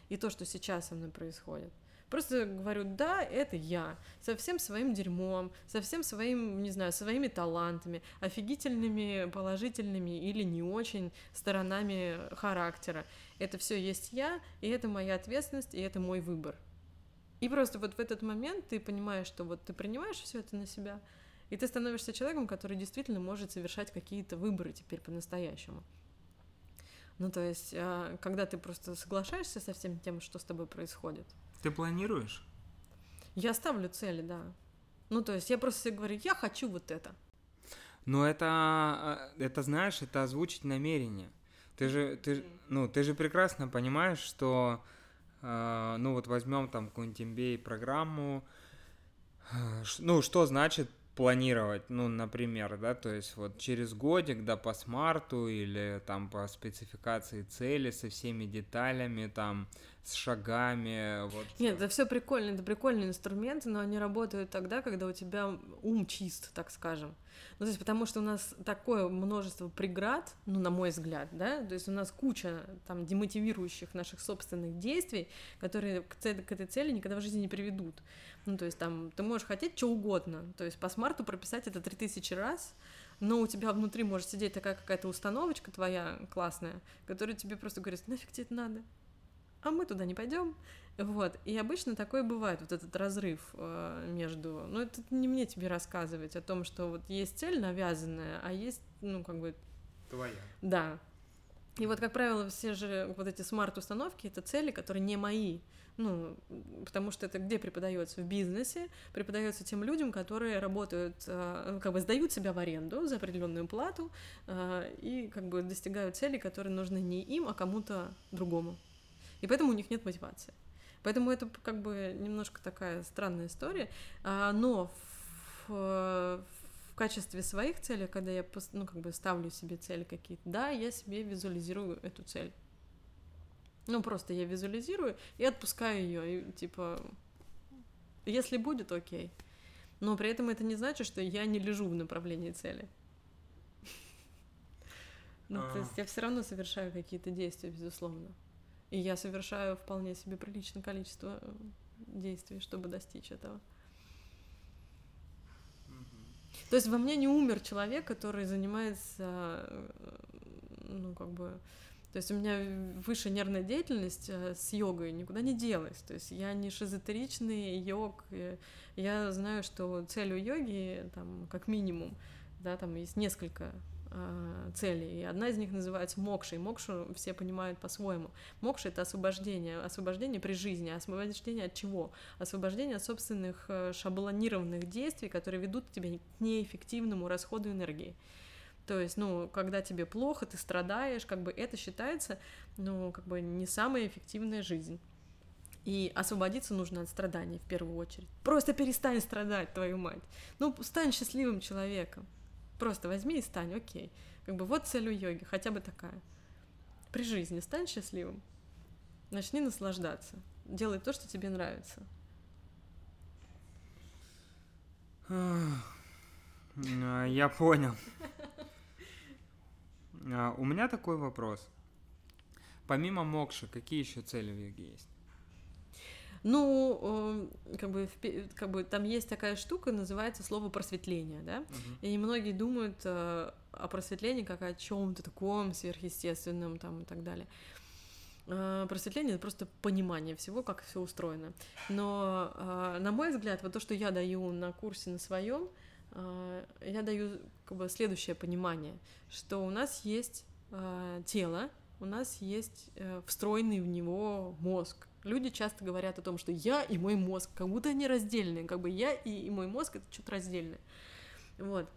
и то, что сейчас со мной происходит. Просто говорю, да, это я, со всем своим дерьмом, со всем своим, не знаю, своими талантами, офигительными, положительными или не очень сторонами характера. Это все есть я, и это моя ответственность, и это мой выбор. И просто вот в этот момент ты понимаешь, что вот ты принимаешь все это на себя, и ты становишься человеком, который действительно может совершать какие-то выборы теперь по-настоящему. Ну, то есть, а, когда ты просто соглашаешься со всем тем, что с тобой происходит. Ты планируешь? Я ставлю цели, да. Ну, то есть, я просто себе говорю, я хочу вот это. Но это, а, это знаешь, это озвучить намерение. Ты же, ты, ну, ты же прекрасно понимаешь, что, э, ну, вот возьмем там какую-нибудь MBA-программу, ну, что значит планировать, ну, например, да, то есть вот через годик, да, по смарту или там по спецификации цели со всеми деталями, там, с шагами, вот. Нет, это все прикольно, это прикольные инструменты, но они работают тогда, когда у тебя ум чист, так скажем. Ну, то есть потому что у нас такое множество преград, ну, на мой взгляд, да, то есть у нас куча там демотивирующих наших собственных действий, которые к, цели, к этой цели никогда в жизни не приведут. Ну, то есть там ты можешь хотеть что угодно, то есть по смарту прописать это 3000 раз, но у тебя внутри может сидеть такая какая-то установочка твоя классная, которая тебе просто говорит, нафиг тебе это надо, а мы туда не пойдем. Вот. И обычно такое бывает, вот этот разрыв э, между... Ну, это не мне тебе рассказывать о том, что вот есть цель навязанная, а есть, ну, как бы... Твоя. Да. И вот, как правило, все же вот эти смарт-установки — это цели, которые не мои. Ну, потому что это где преподается? В бизнесе. Преподается тем людям, которые работают, э, как бы сдают себя в аренду за определенную плату э, и как бы достигают целей, которые нужны не им, а кому-то другому. И поэтому у них нет мотивации. Поэтому это как бы немножко такая странная история. А, но в, в качестве своих целей, когда я ну, как бы ставлю себе цели какие-то, да, я себе визуализирую эту цель. Ну, просто я визуализирую и отпускаю ее. И, типа, если будет, окей. Но при этом это не значит, что я не лежу в направлении цели. Ну, то есть я все равно совершаю какие-то действия, безусловно. И я совершаю вполне себе приличное количество э, действий, чтобы достичь этого. То есть во мне не умер человек, который занимается, э, ну, как бы, то есть у меня выше нервная деятельность э, с йогой никуда не делась. То есть я не шизотеричный йог. Я знаю, что целью йоги, там, как минимум, да, там есть несколько э, целей. И одна из них называется мокша, и мокшу все понимают по-своему. Мокша — это освобождение, освобождение при жизни. Освобождение от чего? Освобождение от собственных э, шаблонированных действий, которые ведут тебя к неэффективному расходу энергии. То есть, ну, когда тебе плохо, ты страдаешь, как бы это считается, ну, как бы не самая эффективная жизнь. И освободиться нужно от страданий в первую очередь. Просто перестань страдать, твою мать. Ну, стань счастливым человеком. Просто возьми и стань, окей. Как бы вот цель у йоги, хотя бы такая. При жизни стань счастливым. Начни наслаждаться. Делай то, что тебе нравится. Я понял. А, у меня такой вопрос. Помимо мокши, какие еще цели в йоге есть? Ну, эм, как бы, как бы там есть такая штука, называется слово просветление, да? Uh-huh. И многие думают э, о просветлении как о чем-то таком сверхъестественном там и так далее. Э, просветление это просто понимание всего, как все устроено. Но, э, на мой взгляд, вот то, что я даю на курсе на своем, я даю как бы следующее понимание, что у нас есть тело, у нас есть встроенный в него мозг, Люди часто говорят о том, что я и мой мозг, как будто они раздельные, как бы я и, и мой мозг это что-то раздельное. Вот.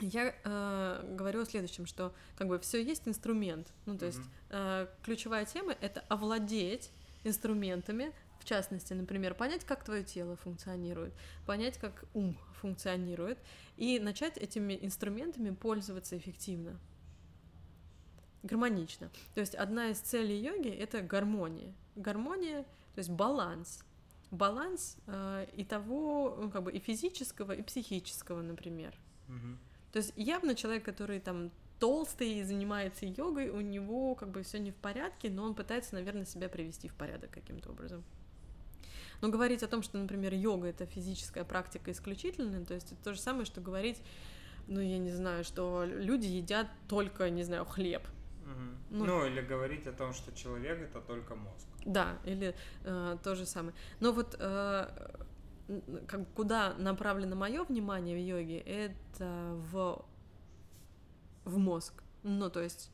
Я э, говорю о следующем, что как бы все есть инструмент. Ну, то mm-hmm. есть э, ключевая тема это овладеть инструментами, в частности, например, понять, как твое тело функционирует, понять, как ум функционирует, и начать этими инструментами пользоваться эффективно гармонично. То есть одна из целей йоги это гармония. Гармония, то есть баланс. Баланс э, и того, ну, как бы и физического, и психического, например. Угу. То есть явно человек, который там толстый и занимается йогой, у него как бы все не в порядке, но он пытается, наверное, себя привести в порядок каким-то образом. Но говорить о том, что, например, йога это физическая практика исключительно, то есть это то же самое, что говорить, ну, я не знаю, что люди едят только, не знаю, хлеб. Ну, ну, или говорить о том, что человек это только мозг. Да, или э, то же самое. Но вот э, как, куда направлено мое внимание в йоге, это в, в мозг. Ну, то есть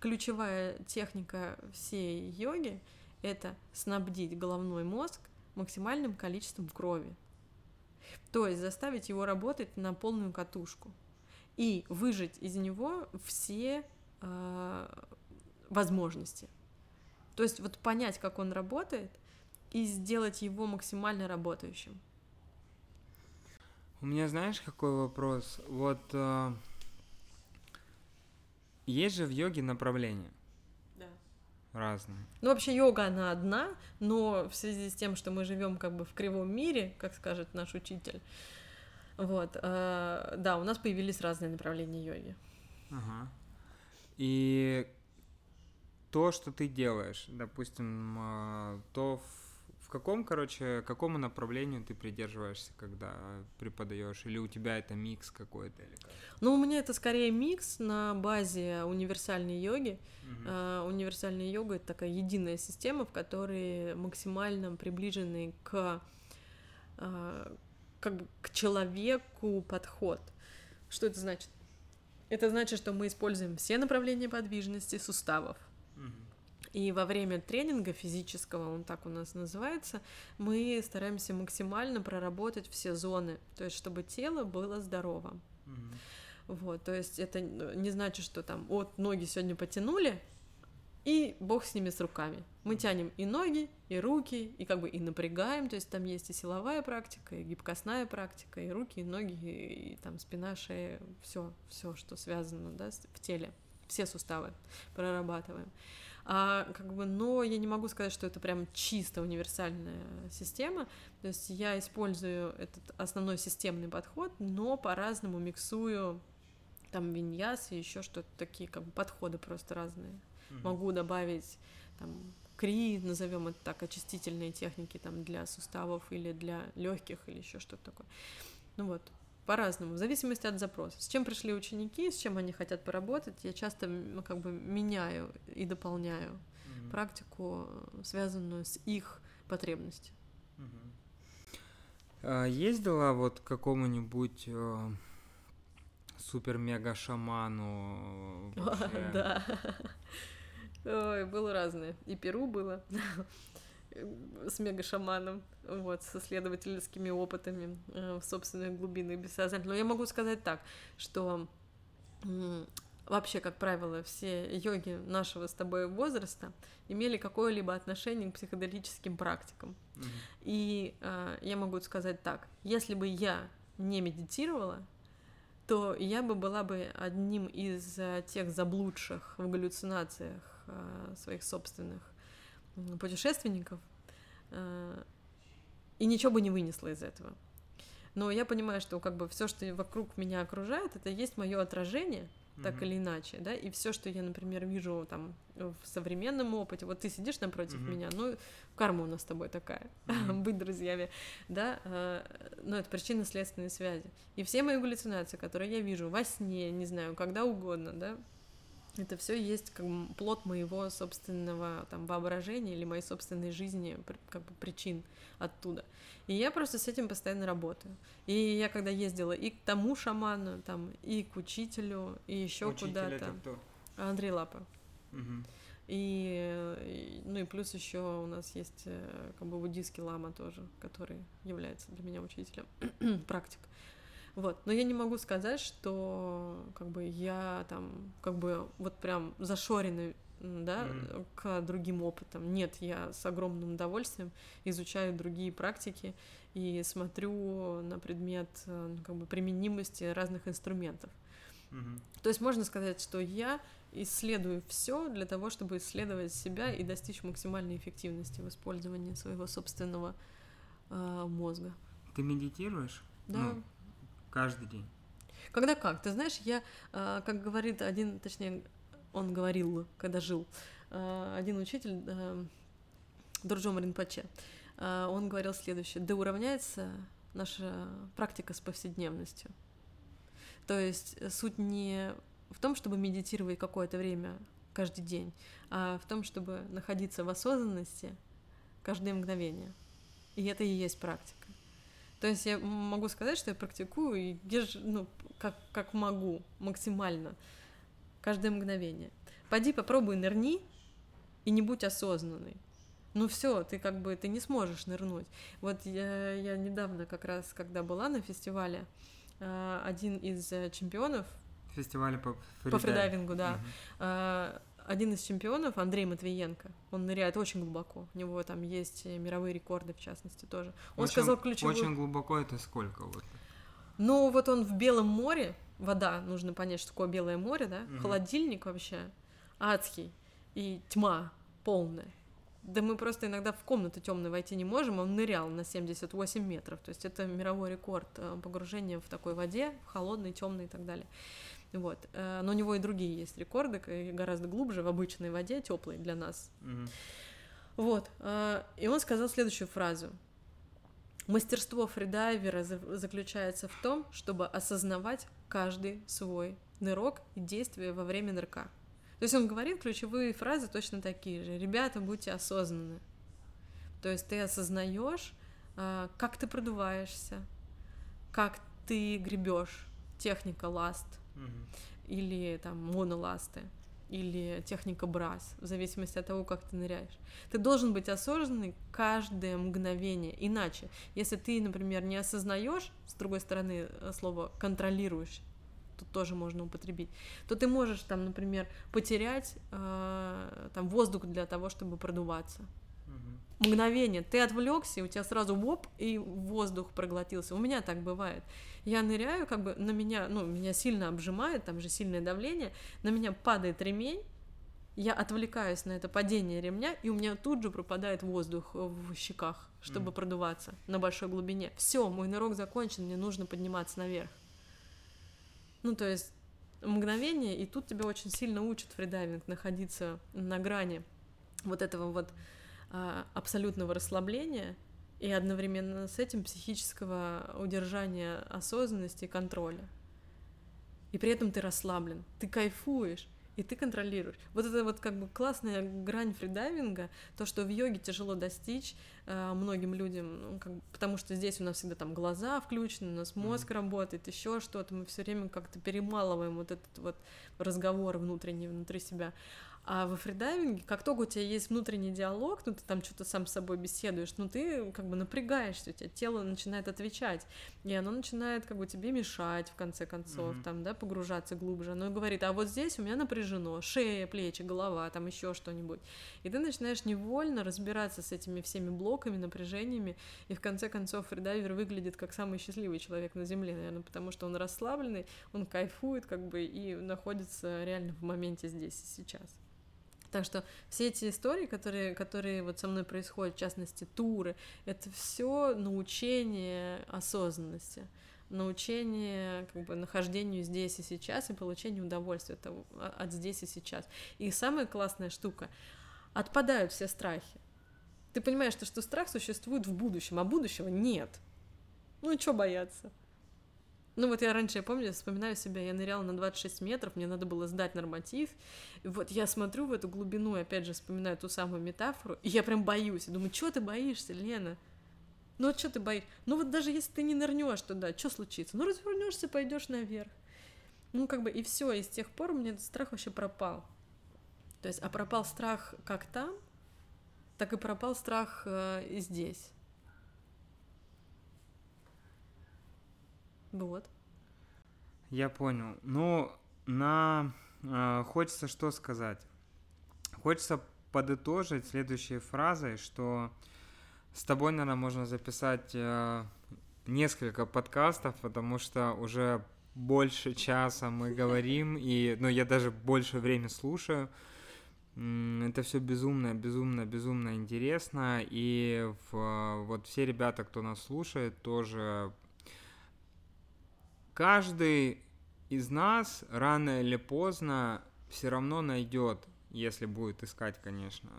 ключевая техника всей йоги это снабдить головной мозг максимальным количеством крови. То есть заставить его работать на полную катушку и выжать из него все возможности. То есть вот понять, как он работает, и сделать его максимально работающим. У меня, знаешь, какой вопрос? Вот э, есть же в йоге направления. Да. Разные. Ну, вообще йога, она одна, но в связи с тем, что мы живем как бы в кривом мире, как скажет наш учитель, вот, э, да, у нас появились разные направления йоги. Ага. И то, что ты делаешь, допустим, а, то в, в каком, короче, какому направлению ты придерживаешься, когда преподаешь, или у тебя это микс какой-то? Или как? Ну, у меня это скорее микс на базе универсальной йоги. Угу. Uh, универсальная йога это такая единая система, в которой максимально приближенный к uh, как бы к человеку подход. Что это значит? Это значит, что мы используем все направления подвижности суставов. И во время тренинга физического, он так у нас называется, мы стараемся максимально проработать все зоны, то есть чтобы тело было здорово. Вот, то есть это не значит, что там вот ноги сегодня потянули, и бог с ними с руками. Мы тянем и ноги, и руки, и как бы и напрягаем, то есть там есть и силовая практика, и гибкостная практика, и руки, и ноги, и, и там спина, шея, все, все, что связано, да, в теле, все суставы прорабатываем. А, как бы, но я не могу сказать, что это прям чисто универсальная система. То есть я использую этот основной системный подход, но по-разному миксую там виньяс и еще что-то такие как бы подходы просто разные. Mm-hmm. Могу добавить там кри, назовем это так, очистительные техники там для суставов или для легких или еще что-то такое. Ну вот, по-разному, в зависимости от запроса. С чем пришли ученики, с чем они хотят поработать, я часто ну, как бы меняю и дополняю mm-hmm. практику, связанную с их потребностью. Mm-hmm. Ездила вот к какому-нибудь э, супер-мега-шаману? Да. Ой, было разное. И Перу было. с мега-шаманом, вот, с исследовательскими опытами э, в собственных глубинах бессознательного. Но я могу сказать так, что вообще, как правило, все йоги нашего с тобой возраста имели какое-либо отношение к психоделическим практикам. Mm-hmm. И э, я могу сказать так, если бы я не медитировала, то я бы была бы одним из э, тех заблудших в галлюцинациях своих собственных путешественников, э, и ничего бы не вынесла из этого. Но я понимаю, что как бы все, что вокруг меня окружает, это есть мое отражение, так mm-hmm. или иначе, да, и все, что я, например, вижу там в современном опыте, вот ты сидишь напротив mm-hmm. меня, ну, карма у нас с тобой такая, mm-hmm. быть друзьями, да, э, но это причинно-следственные связи. И все мои галлюцинации, которые я вижу во сне, не знаю, когда угодно, да, это все есть как бы плод моего собственного там воображения или моей собственной жизни, как бы причин оттуда. И я просто с этим постоянно работаю. И я когда ездила и к тому шаману, там, и к учителю, и еще куда-то. Андрей Лапа. Угу. И, ну и плюс еще у нас есть э, как бы буддийский лама тоже, который является для меня учителем, практик. Вот. Но я не могу сказать, что как бы я там как бы вот прям зашоренный да, mm-hmm. к другим опытам. Нет, я с огромным удовольствием изучаю другие практики и смотрю на предмет ну, как бы применимости разных инструментов. Mm-hmm. То есть можно сказать, что я исследую все для того, чтобы исследовать себя и достичь максимальной эффективности в использовании своего собственного э, мозга. Ты медитируешь? Да. Ну, Каждый день. Когда как? Ты знаешь, я, а, как говорит один, точнее, он говорил, когда жил, а, один учитель, а, Дурджом Ринпаче, он говорил следующее. Да уравняется наша практика с повседневностью. То есть суть не в том, чтобы медитировать какое-то время каждый день, а в том, чтобы находиться в осознанности каждое мгновение. И это и есть практика. То есть я могу сказать, что я практикую и держу, ну, как, как могу, максимально, каждое мгновение. Пойди попробуй нырни и не будь осознанный. Ну все, ты как бы ты не сможешь нырнуть. Вот я, я недавно как раз, когда была на фестивале, а, один из э, чемпионов фестиваля по, по фридайвингу, да, угу один из чемпионов, Андрей Матвиенко, он ныряет очень глубоко. У него там есть мировые рекорды, в частности, тоже. Он очень, сказал ключевую... Очень глубоко это сколько? Вот? Ну, вот он в Белом море, вода, нужно понять, что такое Белое море, да? Угу. Холодильник вообще адский. И тьма полная. Да мы просто иногда в комнату темную войти не можем, он нырял на 78 метров. То есть это мировой рекорд э, погружения в такой воде, холодной, темной и так далее. Вот. Э, но у него и другие есть рекорды, гораздо глубже, в обычной воде, теплой для нас. Mm-hmm. Вот. Э, и он сказал следующую фразу. Мастерство фридайвера заключается в том, чтобы осознавать каждый свой нырок и действие во время нырка. То есть он говорит ключевые фразы точно такие же. Ребята, будьте осознанны. То есть ты осознаешь, э, как ты продуваешься, как ты гребешь, техника ласт – или там моноласты, или техника брас, в зависимости от того, как ты ныряешь. Ты должен быть осознанный каждое мгновение. Иначе, если ты, например, не осознаешь, с другой стороны, э, слово контролируешь, тут тоже можно употребить, то ты можешь там, например, потерять э, там воздух для того, чтобы продуваться. Мгновение, ты отвлекся, и у тебя сразу воп, и воздух проглотился. У меня так бывает. Я ныряю, как бы на меня, ну, меня сильно обжимает, там же сильное давление, на меня падает ремень, я отвлекаюсь на это падение ремня, и у меня тут же пропадает воздух в щеках, чтобы mm. продуваться на большой глубине. Все, мой нырок закончен, мне нужно подниматься наверх. Ну, то есть мгновение, и тут тебя очень сильно учат фридайвинг находиться на грани вот этого вот абсолютного расслабления и одновременно с этим психического удержания осознанности и контроля. И при этом ты расслаблен, ты кайфуешь, и ты контролируешь. Вот это вот как бы классная грань фридайвинга, то, что в йоге тяжело достичь э, многим людям, ну, как, потому что здесь у нас всегда там глаза включены, у нас мозг mm-hmm. работает, еще что-то, мы все время как-то перемалываем вот этот вот разговор внутренний внутри себя. А во фридайвинге, как только у тебя есть внутренний диалог, ну ты там что-то сам с собой беседуешь, ну ты как бы напрягаешься, у тебя тело начинает отвечать, и оно начинает как бы тебе мешать в конце концов, mm-hmm. там, да, погружаться глубже. Оно говорит, а вот здесь у меня напряжено, шея, плечи, голова, там еще что-нибудь. И ты начинаешь невольно разбираться с этими всеми блоками, напряжениями, и в конце концов фридайвер выглядит как самый счастливый человек на Земле, наверное, потому что он расслабленный, он кайфует как бы и находится реально в моменте здесь и сейчас. Так что все эти истории, которые, которые вот со мной происходят, в частности, туры, это все научение осознанности научение как бы нахождению здесь и сейчас и получению удовольствия от, а, от здесь и сейчас. И самая классная штука — отпадают все страхи. Ты понимаешь, что, что страх существует в будущем, а будущего нет. Ну и что бояться? Ну вот я раньше, я помню, вспоминаю себя, я ныряла на 26 метров, мне надо было сдать норматив, и вот я смотрю в эту глубину, опять же вспоминаю ту самую метафору, и я прям боюсь, и думаю, что ты боишься, Лена? Ну вот что ты боишься? Ну вот даже если ты не нырнешь туда, что случится? Ну развернешься, пойдешь наверх. Ну как бы и все, и с тех пор у меня этот страх вообще пропал. То есть, а пропал страх как там, так и пропал страх э, и здесь. Вот. Я понял. Ну, на э, хочется что сказать. Хочется подытожить следующей фразой, что с тобой, наверное, можно записать э, несколько подкастов, потому что уже больше часа мы говорим, и, ну, я даже больше времени слушаю. Это все безумно, безумно, безумно интересно, и в, вот все ребята, кто нас слушает, тоже каждый из нас рано или поздно все равно найдет, если будет искать, конечно,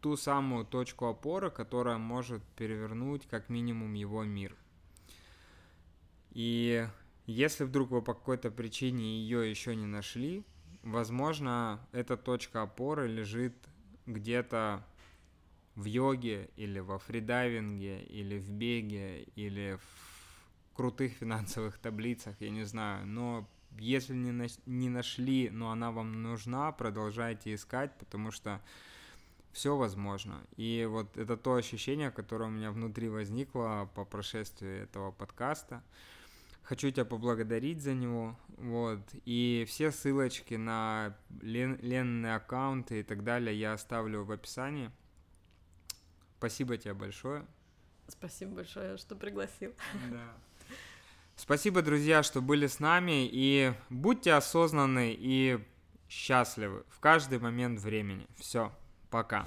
ту самую точку опоры, которая может перевернуть как минимум его мир. И если вдруг вы по какой-то причине ее еще не нашли, возможно, эта точка опоры лежит где-то в йоге или во фридайвинге или в беге или в крутых финансовых таблицах, я не знаю, но если не, на, не нашли, но она вам нужна, продолжайте искать, потому что все возможно. И вот это то ощущение, которое у меня внутри возникло по прошествии этого подкаста. Хочу тебя поблагодарить за него. Вот. И все ссылочки на Лен, Ленные аккаунты и так далее я оставлю в описании. Спасибо тебе большое. Спасибо большое, что пригласил. Да. Спасибо, друзья, что были с нами, и будьте осознанны и счастливы в каждый момент времени. Все, пока.